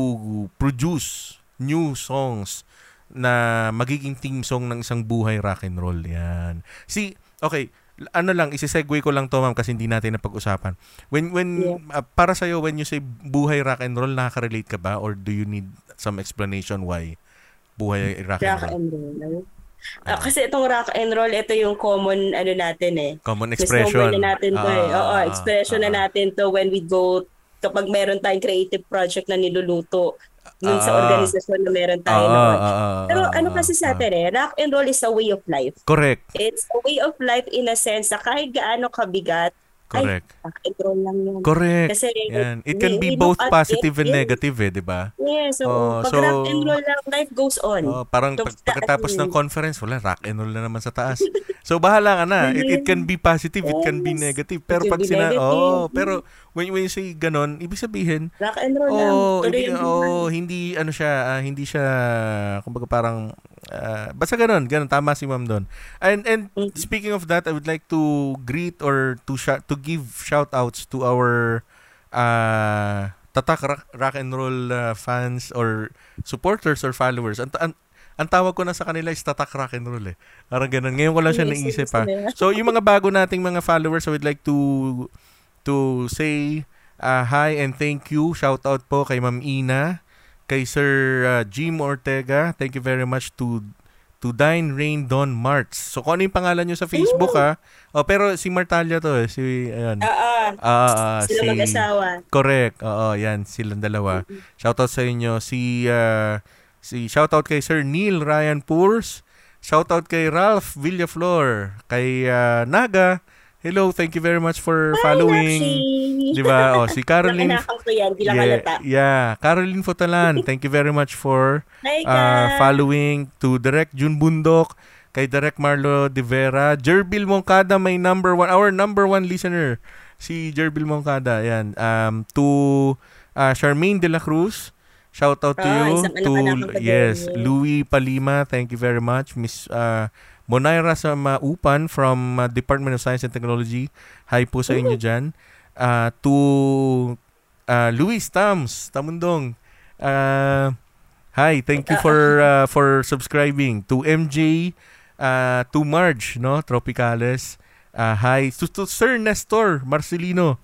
produce new songs na magiging theme song ng isang buhay rock and roll yan. See, okay, ano lang, isi-segue ko lang to ma'am kasi hindi natin napag-usapan. When when Yeah. uh, para sa when you say buhay rock and roll, nakaka-relate ka ba or do you need some explanation why buhay rock and Rock roll? and roll. Ah, kasi itong rock and roll, ito yung common ano natin eh. Common expression. na natin to eh. Oo, Ah, expression ah, na natin to when we go kapag meron tayong creative project na niluluto dun sa Ah. organisasyon na meron tayo ah, noon. ah, Pero ano kasi sa atin eh, rock and roll is a way of life. Correct. It's a way of life in a sense na kahit gaano kabigat, Correct. ay, rock and roll lang yan. Correct. Kasi Yan. It we- can be we both positive it and negative eh, di ba? Yeah, so Oh, pag so- rock and roll lang, life goes on. Oh, parang So, pag, pagkatapos ng conference, wala, rock and roll na naman sa taas. So, bahala ka na. It, it can be positive, it can be Yes. negative. Pero pag sina... negative. Oh, pero when, when you say ganon, ibig sabihin, rock and roll lang. oh, hindi, yung oh, hindi, ano siya, ah, hindi siya, kumbaga parang, ah, basta ganon, ganon, tama si ma'am doon. And, and Mhm. speaking of that, I would like to greet or to shout, to give shout outs to our uh, tatak rock, rock and roll uh, fans or supporters or followers. Ang, ang, ang tawag ko na sa kanila is tatak rock and roll eh. Parang ganun. Ngayon ko lang siya naisip yes. So yung mga bago nating mga followers, I would like to to say uh, hi and thank you. Shout out po kay Ma'am Ina, kay Sir uh, Jim Ortega. Thank you very much to to Dine Rain Don Marts. So kung ano yung pangalan nyo sa Facebook ha. Oh, pero si Martalia to eh. Si, ayan. Oo. Ah, ah, Sila si- mag-asawa. Correct. Oo, yan. Silang dalawa. Shoutout sa inyo. Si, ah, si shoutout kay Sir Neil Ryan Poors. Shoutout kay Ralph Villaflor. Kay ah, Naga. Hello, thank you very much for following. Hi, Di ba? Oh, si (laughs) Caroline. Ko yan, di lang yeah, yeah, Caroline Fotalan. (laughs) Thank you very much for Hi, uh, following to Direct June Bundok, kay Direct Marlo De Vera, Jerbil Moncada, may number one, our number one listener, si Jerbil Moncada, yan. Um, to uh, Charmaine De La Cruz, shout out to Ah, you. To, yes, Louis Palima, thank you very much. Miss uh, Monaira sa Maupan from uh, Department of Science and Technology. Hi po sa inyo dyan. Uh, to uh, Luis Tams, Tamundong. Uh, hi, thank you for (laughs) uh, for subscribing to MJ uh, to Marge, no? Tropicales. Uh, hi to, to Sir Nestor Marcelino.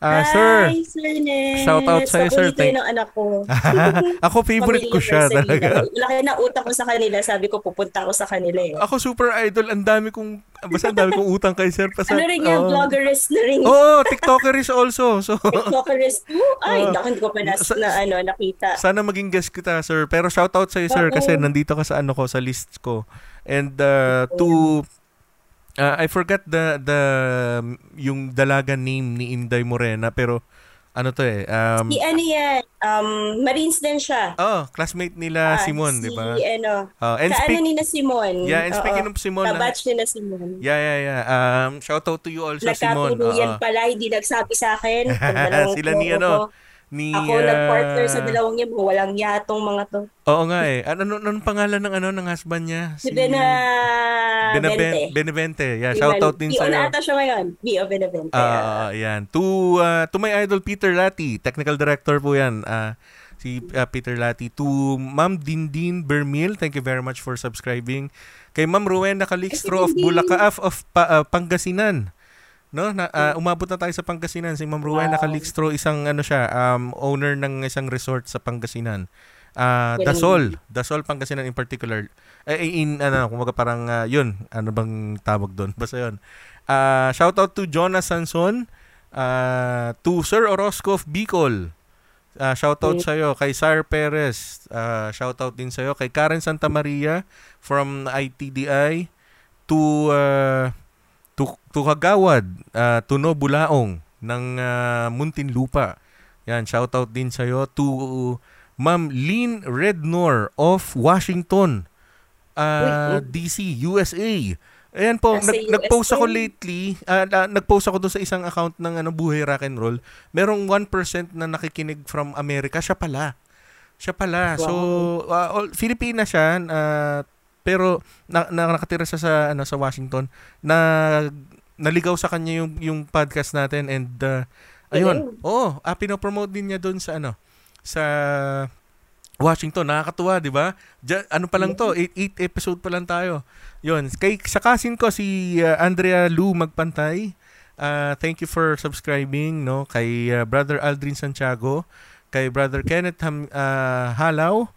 Uh, sir, Hi, Sir Ness. Shout out sa'yo, sir. Paborito Thank- ng anak ko. (laughs) ako favorite ko siya talaga. Laki na utang ko sa kanila. Sabi ko, pupunta ako sa kanila eh. Ako super idol, ang dami kong basta ang dami kong utang kay sir pa sa Ano rin yan, Oo. vloggeress na rin. Oo, TikToker is also. So (laughs) TikTokeress too. Ay, naku, hindi ko pa nas, Sa- na, ano, nakita. sana maging guest kita, sir. Pero shoutout sa sir Oo. kasi nandito ka sa ano ko sa list ko. And uh, to uh, I forgot the the yung dalaga name ni Inday Morena pero ano to eh um Si ano yan, um, Marines din siya. Oh, classmate nila Ah, Simon, si, di ba? ano, Oh, and kaano speak ni na Simon. Yeah, and speaking Oo. of Simon, ah, Kabatch ni na Simon. Yeah, yeah, yeah. Um shoutout to you also Simon. Nagkatuluyan Oo. pala, hindi nagsabi sa akin. (laughs) Sila ni ano, ko. Ni Ako nag-partner sa ah, dalawang yan, walang yatong mga to. Oo nga eh. Ano ano anong pangalan ng ano ng husband niya? Si Bena... Benaben- Benevente. Benevente. Yeah, shoutout din Bio sa na ata siya ngayon. Bio Benevente. Ah, yan. To uh, to my idol Peter Lati, technical director po 'yan. Ah, si uh, Peter Lati. To Ma'am Dindin Bermil, thank you very much for subscribing. Kay Ma'am Rowena Calixtro of. Bulaca of, of Pa- ah, Pangasinan. No, na, ah, umabot na tayo sa Pangasinan. Si Ma'am Rowena Wow. Calixtro, isang ano siya, um, owner ng isang resort sa Pangasinan. Galing. Dasol, Dasol Pangasinan in particular. Eh in ano, kumaga parang ah, 'yun, ano bang tawag doon? (laughs) Basta 'yun. Ah, shout out to Jonas Sanson, ah, to Sir Orozco of Bicol. Ah, shout out Mm. sa iyo kay Sir Perez. Ah, shout out din sa iyo kay Karen Santa Maria from ITDI to ah, to, to Kagawad, ah, to No Bulaong ng ah, Muntinlupa. Yan, shout out din sa iyo to Ma'am Lynn Rednor of Washington, ah, Uy, uy. DC, USA. Ayan po, nag, nag-post ako lately, ah, ah, nag-post ako doon sa isang account ng ano, Buhay Rock and Roll. Merong 1% na nakikinig from America, siya pala. Siya pala. So, ah, all, Filipina siya, ah, pero na, na, nakatira siya sa ano sa Washington na naligaw sa kanya yung yung podcast natin and uh, ayun. Oo, ah, pinopromote din niya doon sa ano sa Washington. Nakakatuwa, 'di ba? Ja- ano pa lang to, 8 episode pa lang tayo. 'Yun. Kay sa kasin ko si uh, Andrea Lu Magpantay. Uh, thank you for subscribing no kay uh, Brother Aldrin Santiago, kay Brother Kenneth Ham, uh, Halaw,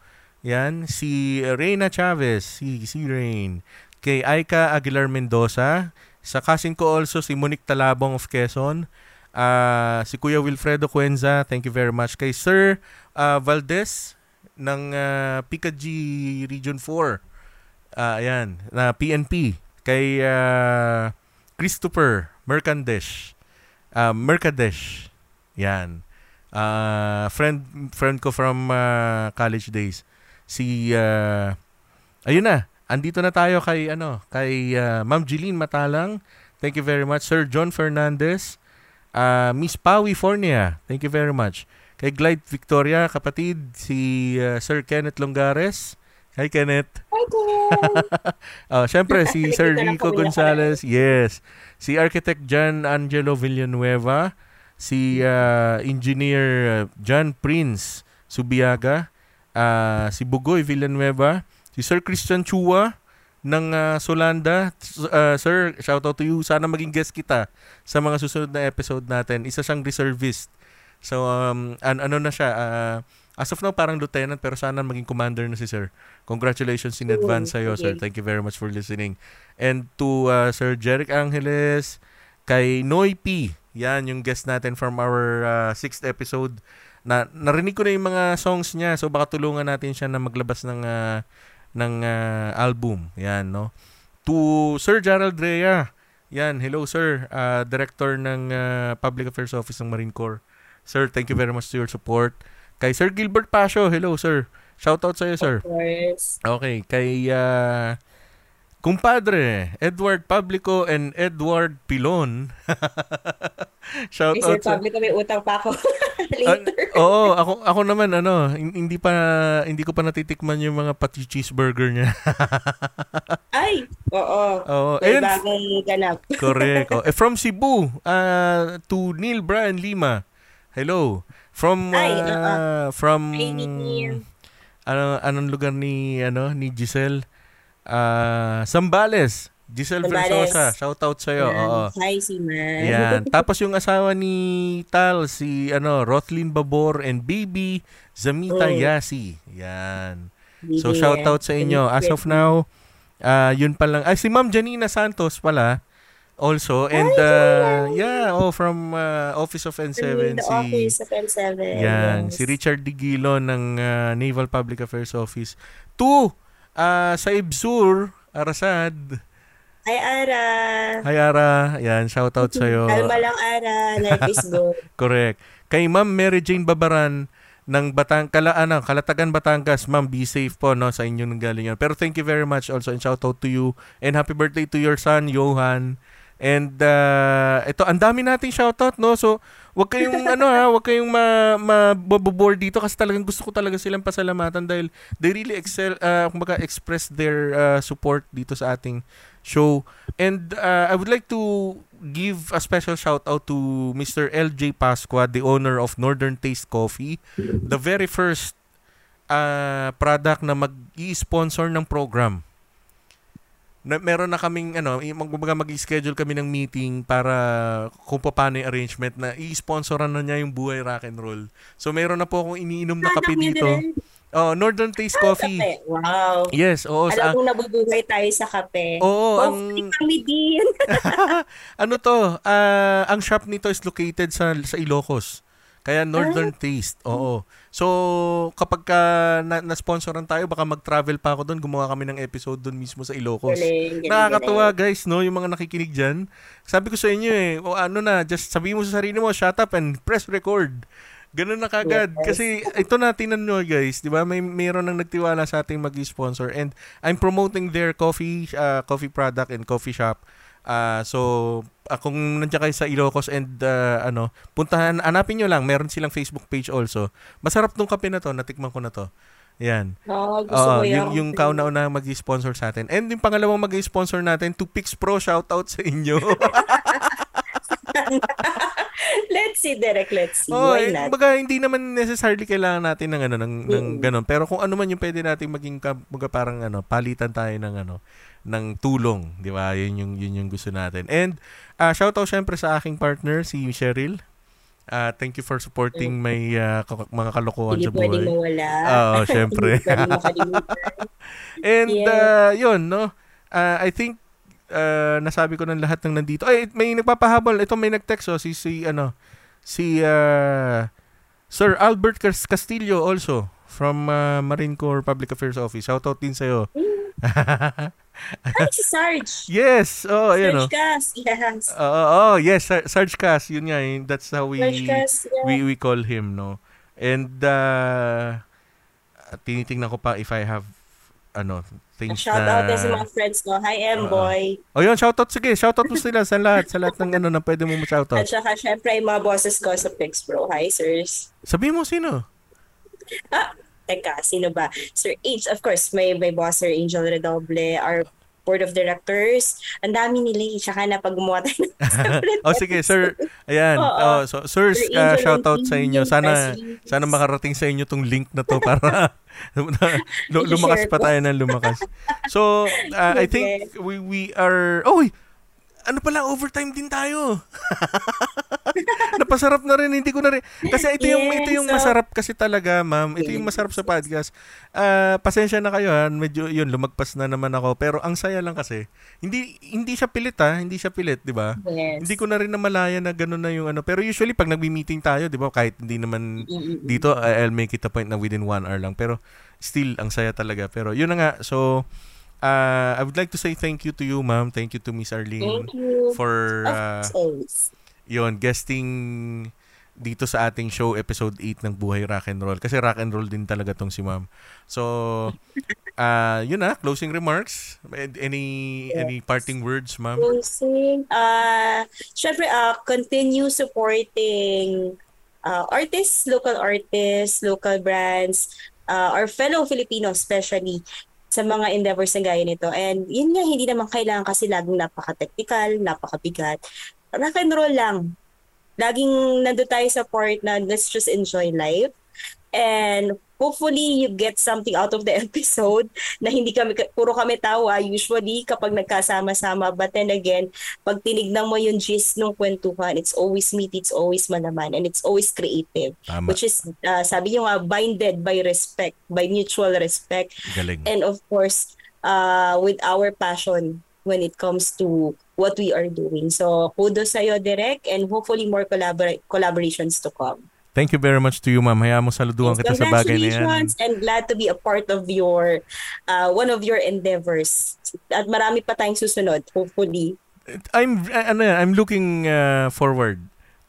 yan, si Reina Chavez, si si Rain, kay Aika Aguilar Mendoza, sa kasin ko also si Monique Talabong of Quezon, ah, si Kuya Wilfredo Cuenza, thank you very much, kay Sir ah, Valdez ng uh, PKG Region 4, ah, ayan, na PNP, kay ah, Christopher Mercandesh, ah, Mercadesh, yan, Ah, friend friend ko from ah, college days si ah, ayun na. Andito na tayo kay ano kay ah, Ma'am Jeline Matalang. Thank you very much. Sir John Fernandez. Ah, Miss Pawi Fornia. Thank you very much. Kay Glide Victoria kapatid si ah, Sir Kenneth Longares. Hi Kenneth. Hi, Ken. (laughs) Oh, syempre si Sir Rico Gonzalez. Yes. Si Architect John Angelo Villanueva, si uh, Engineer uh, John Prince Subiaga, uh, si Bugoy Villanueva, si Sir Christian Chua ng uh, Solanda. Uh, sir, shout out to you. Sana maging guest kita sa mga susunod na episode natin. Isa siyang reservist. So um an- ano na siya uh, As of now, parang lieutenant, pero sana maging commander na si sir. Congratulations in advance sa'yo, sir. Thank you very much for listening. And to uh, Sir Jeric Angeles, kay Noy P. Yan, yung guest natin from our uh, sixth episode. Na, narinig ko na yung mga songs niya, so baka tulungan natin siya na maglabas ng, uh, ng uh, album. Yan, no? To Sir Gerald Rea. Yan, hello sir. Uh, director ng uh, Public Affairs Office ng Marine Corps. Sir, thank you very much to your support. Kay Sir Gilbert Pasio, hello sir. Shoutout sa iyo, sir. Course. Okay, kay uh, kumpadre Edward Publico and Edward Pilon. (laughs) Shoutout sa Publico may utang pa ako (laughs) later. Uh, oo, ako ako naman ano, hindi pa hindi ko pa natitikman yung mga pati cheeseburger niya. (laughs) Ay, oo. Oo, may bagong ganap. correct. Oh. Eh, from Cebu uh, to Neil Brian Lima. Hello. From Ay, uh, uh, from ano anong lugar ni ano ni Giselle? Uh, Sambales. Giselle. Versosa, shout out sa iyo. Yeah. Oo. Hi, si man. Yan. (laughs) Tapos yung asawa ni Tal, si ano, Rothlin Babor and baby Zamita Mm. Yasi. Yan. So shout out sa inyo. As of now, uh, yun pa lang. Ay, si Ma'am Janina Santos pala also and uh, yeah oh from uh, Office of N7 the si office of N7 yan yes. si Richard Digilo ng uh, Naval Public Affairs Office two uh, sa Ibsur Arasad. Hi Ara. Hi Ara. Yan shout out (laughs) sa iyo Kalma lang Ara. Life is good. (laughs) Correct. Kay Ma'am Mary Jane Babaran ng Batang Kala ano, Kalatagan Batangas. Ma'am, be safe po no sa inyo nang galing yan. Pero thank you very much also and shout out to you. And happy birthday to your son Johan. And uh, ito, ang dami nating shoutout, no? So, wag kayong (laughs) ano ha, wag kayong ma, mabobore dito kasi talagang gusto ko talaga silang pasalamatan dahil they really excel, uh, kumbaga express their uh, support dito sa ating show. And uh, I would like to give a special shout out to Mr. LJ Pasqua, the owner of Northern Taste Coffee, the very first uh, product na mag-i-sponsor ng program na, meron na kaming ano, magbaga mag-schedule kami ng meeting para kung paano yung arrangement na i-sponsoran na niya yung buhay rock and roll. So meron na po akong iniinom na kape dito. Oh, Northern Taste Coffee. Kape. Wow. Yes, oo. Alam mo nabubuhay tayo sa kape. Oo, ang kami din. (laughs) (laughs) ano to? Uh, ang shop nito is located sa sa Ilocos. Kaya Northern ah. Taste. Oo. So, kapag ka na, na-sponsoran tayo, baka mag-travel pa ako doon. Gumawa kami ng episode doon mismo sa Ilocos. Galing, galing, Nakakatuwa galing. guys, no? Yung mga nakikinig dyan. Sabi ko sa inyo eh, o ano na, just sabi mo sa sarili mo, shut up and press record. Ganun na kagad. Yes. Kasi ito na tinan nyo guys, di ba? May mayroon nang nagtiwala sa ating mag-sponsor and I'm promoting their coffee uh, coffee product and coffee shop. Uh, so, uh, kung nandiyan kayo sa Ilocos and uh, ano, puntahan, hanapin nyo lang. Meron silang Facebook page also. Masarap tong kape na to. Natikman ko na to. Yan. Oh, gusto uh, ko yung, yung kauna-una mag-sponsor sa atin. And yung pangalawang mag-sponsor natin, to Pix Pro, shout out sa inyo. (laughs) (laughs) let's see, Derek, let's see. Oh, Why eh, not? Baga, hindi naman necessarily kailangan natin ng ano ng, mm. ng ganun. Pero kung ano man yung pwede nating maging baga parang ano, palitan tayo ng ano ng tulong, 'di ba? Yun yung yun yung gusto natin. And uh, shout out syempre sa aking partner si Cheryl. Uh, thank you for supporting mm. my uh, mga kalokohan sa buhay. Hindi mawala. Oo, syempre. (laughs) (laughs) And yeah. uh, yun, no? Uh, I think uh, nasabi ko ng lahat ng nandito. Ay, may nagpapahabol. Ito may nag-text oh, si si ano si uh, Sir Albert Castillo also from uh, Marine Corps Public Affairs Office. Shout out din sa'yo. (laughs) Ay, si Sarge. Yes. Oh, Sarge you know. Cas. Yes. Uh, oh, yes, Sar- Sarge Cas. Yun nga, yun, that's how we Cas, yeah. we we call him, no. And uh tinitingnan ko pa if I have ano, things shout na... out din sa mga friends ko. Hi, M-Boy. Uh, oh, yun, shout out. Sige, shout out mo sila sa lahat. Sa lahat ng ano na pwede mo ma-shout out. At saka, syempre, yung mga bosses ko sa Pix Pro. Hi, sirs. Sabi mo, sino? Ah, teka, sino ba? Sir H, of course, may, may boss Sir Angel Redoble, our board of directors. Ang dami nila eh. Tsaka na pag gumawa tayo ng (laughs) oh, sige, sir. Ayan. Oo. Oh, so, sir, uh, shout out sa inyo. Sana, sana makarating sa inyo tong link na to para (laughs) (laughs) lu- lumakas pa tayo ng lumakas. So, uh, I think we we are... Oh, ano pala, overtime din tayo. (laughs) Napasarap na rin, hindi ko na rin. Kasi ito yung Yes, ito yung so- masarap kasi talaga, ma'am. Ito yung masarap sa podcast. Ah, pasensya na kayo ha. Medyo yun lumagpas na naman ako, pero ang saya lang kasi. Hindi hindi siya pilit ha, hindi siya pilit, 'di ba? Yes. Hindi ko na rin namalaya na gano'n na yung ano. Pero usually pag nagmi-meeting tayo, 'di ba, kahit hindi naman dito I'll make it a point na within one hour lang. Pero still, ang saya talaga. Pero yun na nga. So, uh, I would like to say thank you to you, ma'am. Thank you to Miss Arlene Thank you. for uh, yun, guesting dito sa ating show episode 8 ng Buhay Rock and Roll kasi rock and roll din talaga tong si Ma'am. So (laughs) uh yun na, closing remarks. Any any parting words, Ma'am? Closing. Uh, syempre, uh, continue supporting uh, artists, local artists, local brands, uh, our fellow Filipinos especially sa mga endeavors na gaya nito. And yun nga, hindi naman kailangan kasi laging napaka-technical, napakabigat. Rock and roll lang. Laging nandun tayo sa part na let's just enjoy life. And hopefully you get something out of the (laughs) episode na hindi kami, puro kami tawa usually kapag nagkasama-sama. But then again, pag tinignan mo yung gist ng kwentuhan, it's always meat, it's always malaman, and it's always creative. Tama. Which is, uh, sabi nyo nga, binded by respect, by mutual respect. Galing. And of course, uh, with our passion when it comes to what we are doing. So, kudos sa'yo, Direk, and hopefully more collabora- collaborations to come. Thank you very much to you, Ma'am. Hayaan mo saluduhan kita sa bagay na yan. And glad to be a part of your, uh, one of your endeavors. At marami pa tayong susunod, hopefully. I'm ano yan, I'm looking uh, forward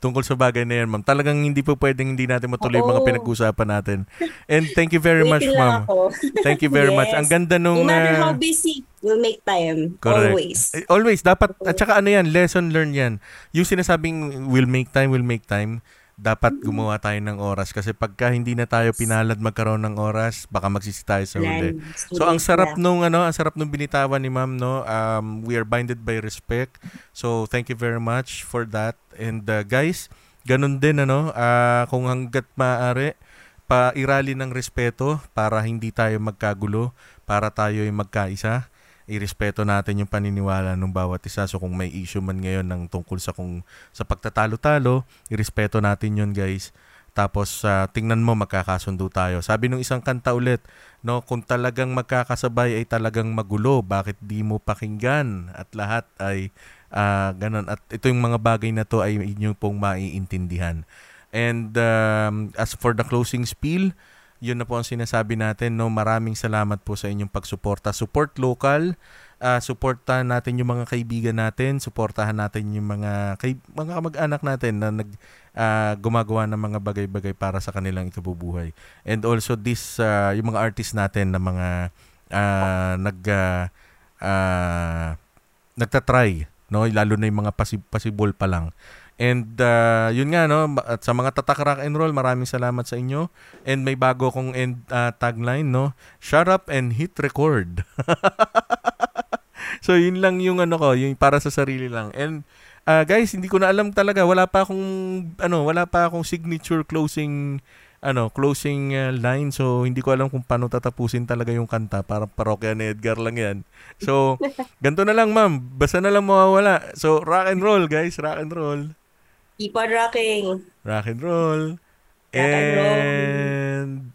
tungkol sa bagay na yan, ma'am. Talagang hindi po pwedeng hindi natin matuloy yung mga Oo. pinag-usapan natin. And thank you very much, ma'am. (laughs) Thank you very much. Yes. Ang ganda nung no matter uh, how busy, we'll make time. Correct. Always. Eh, Always. Dapat, at saka ano yan, lesson learned yan. Yung sinasabing will make time, will make time, dapat gumawa tayo ng oras. Kasi pagka hindi na tayo pinalad magkaroon ng oras, baka magsisi tayo sa huli. So ang sarap nung ano, ang sarap nung binitawan ni Ma'am no. Um we are binded by respect. So thank you very much for that. And uh, guys, ganun din ano, ah, kung hangga't maaari pairali ng respeto para hindi tayo magkagulo, para tayo ay magkaisa. Irespeto natin yung paniniwala ng bawat isa. So kung may issue man ngayon ng tungkol sa kung sa pagtatalo-talo, irespeto natin yun guys. Tapos ah, tingnan mo magkakasundo tayo. Sabi nung isang kanta ulit, no, kung talagang magkakasabay ay talagang magulo, bakit di mo pakinggan? At lahat ay ah, ganun. At ito yung mga bagay na to ay inyo pong maiintindihan. And um, as for the closing spiel, yun na po ang sinasabi natin. No, maraming salamat po sa inyong pagsuporta. Support local, ah suportahan natin yung mga kaibigan natin, suportahan natin yung mga kay, mga kamag-anak natin na nag ah, gumagawa ng mga bagay-bagay para sa kanilang ikabubuhay. And also this ah, yung mga artist natin na mga ah, nag ah, ah, nagtatry, no, lalo na yung mga possible pa lang. And uh, yun nga no, at sa mga tatak rock and roll, maraming salamat sa inyo. And may bago kong end uh, tagline no, shut up and hit record. (laughs) so yun lang yung ano ko, yung para sa sarili lang. And uh, guys, hindi ko na alam talaga, wala pa akong ano, wala pa akong signature closing ano, closing uh, line. So hindi ko alam kung paano tatapusin talaga yung kanta. Para parokya ni Edgar lang yan. So, (laughs) ganito na lang ma'am. Basta na lang mawawala. So, rock and roll guys, rock and roll. Keep on rocking. Rock and roll. Rock and roll. And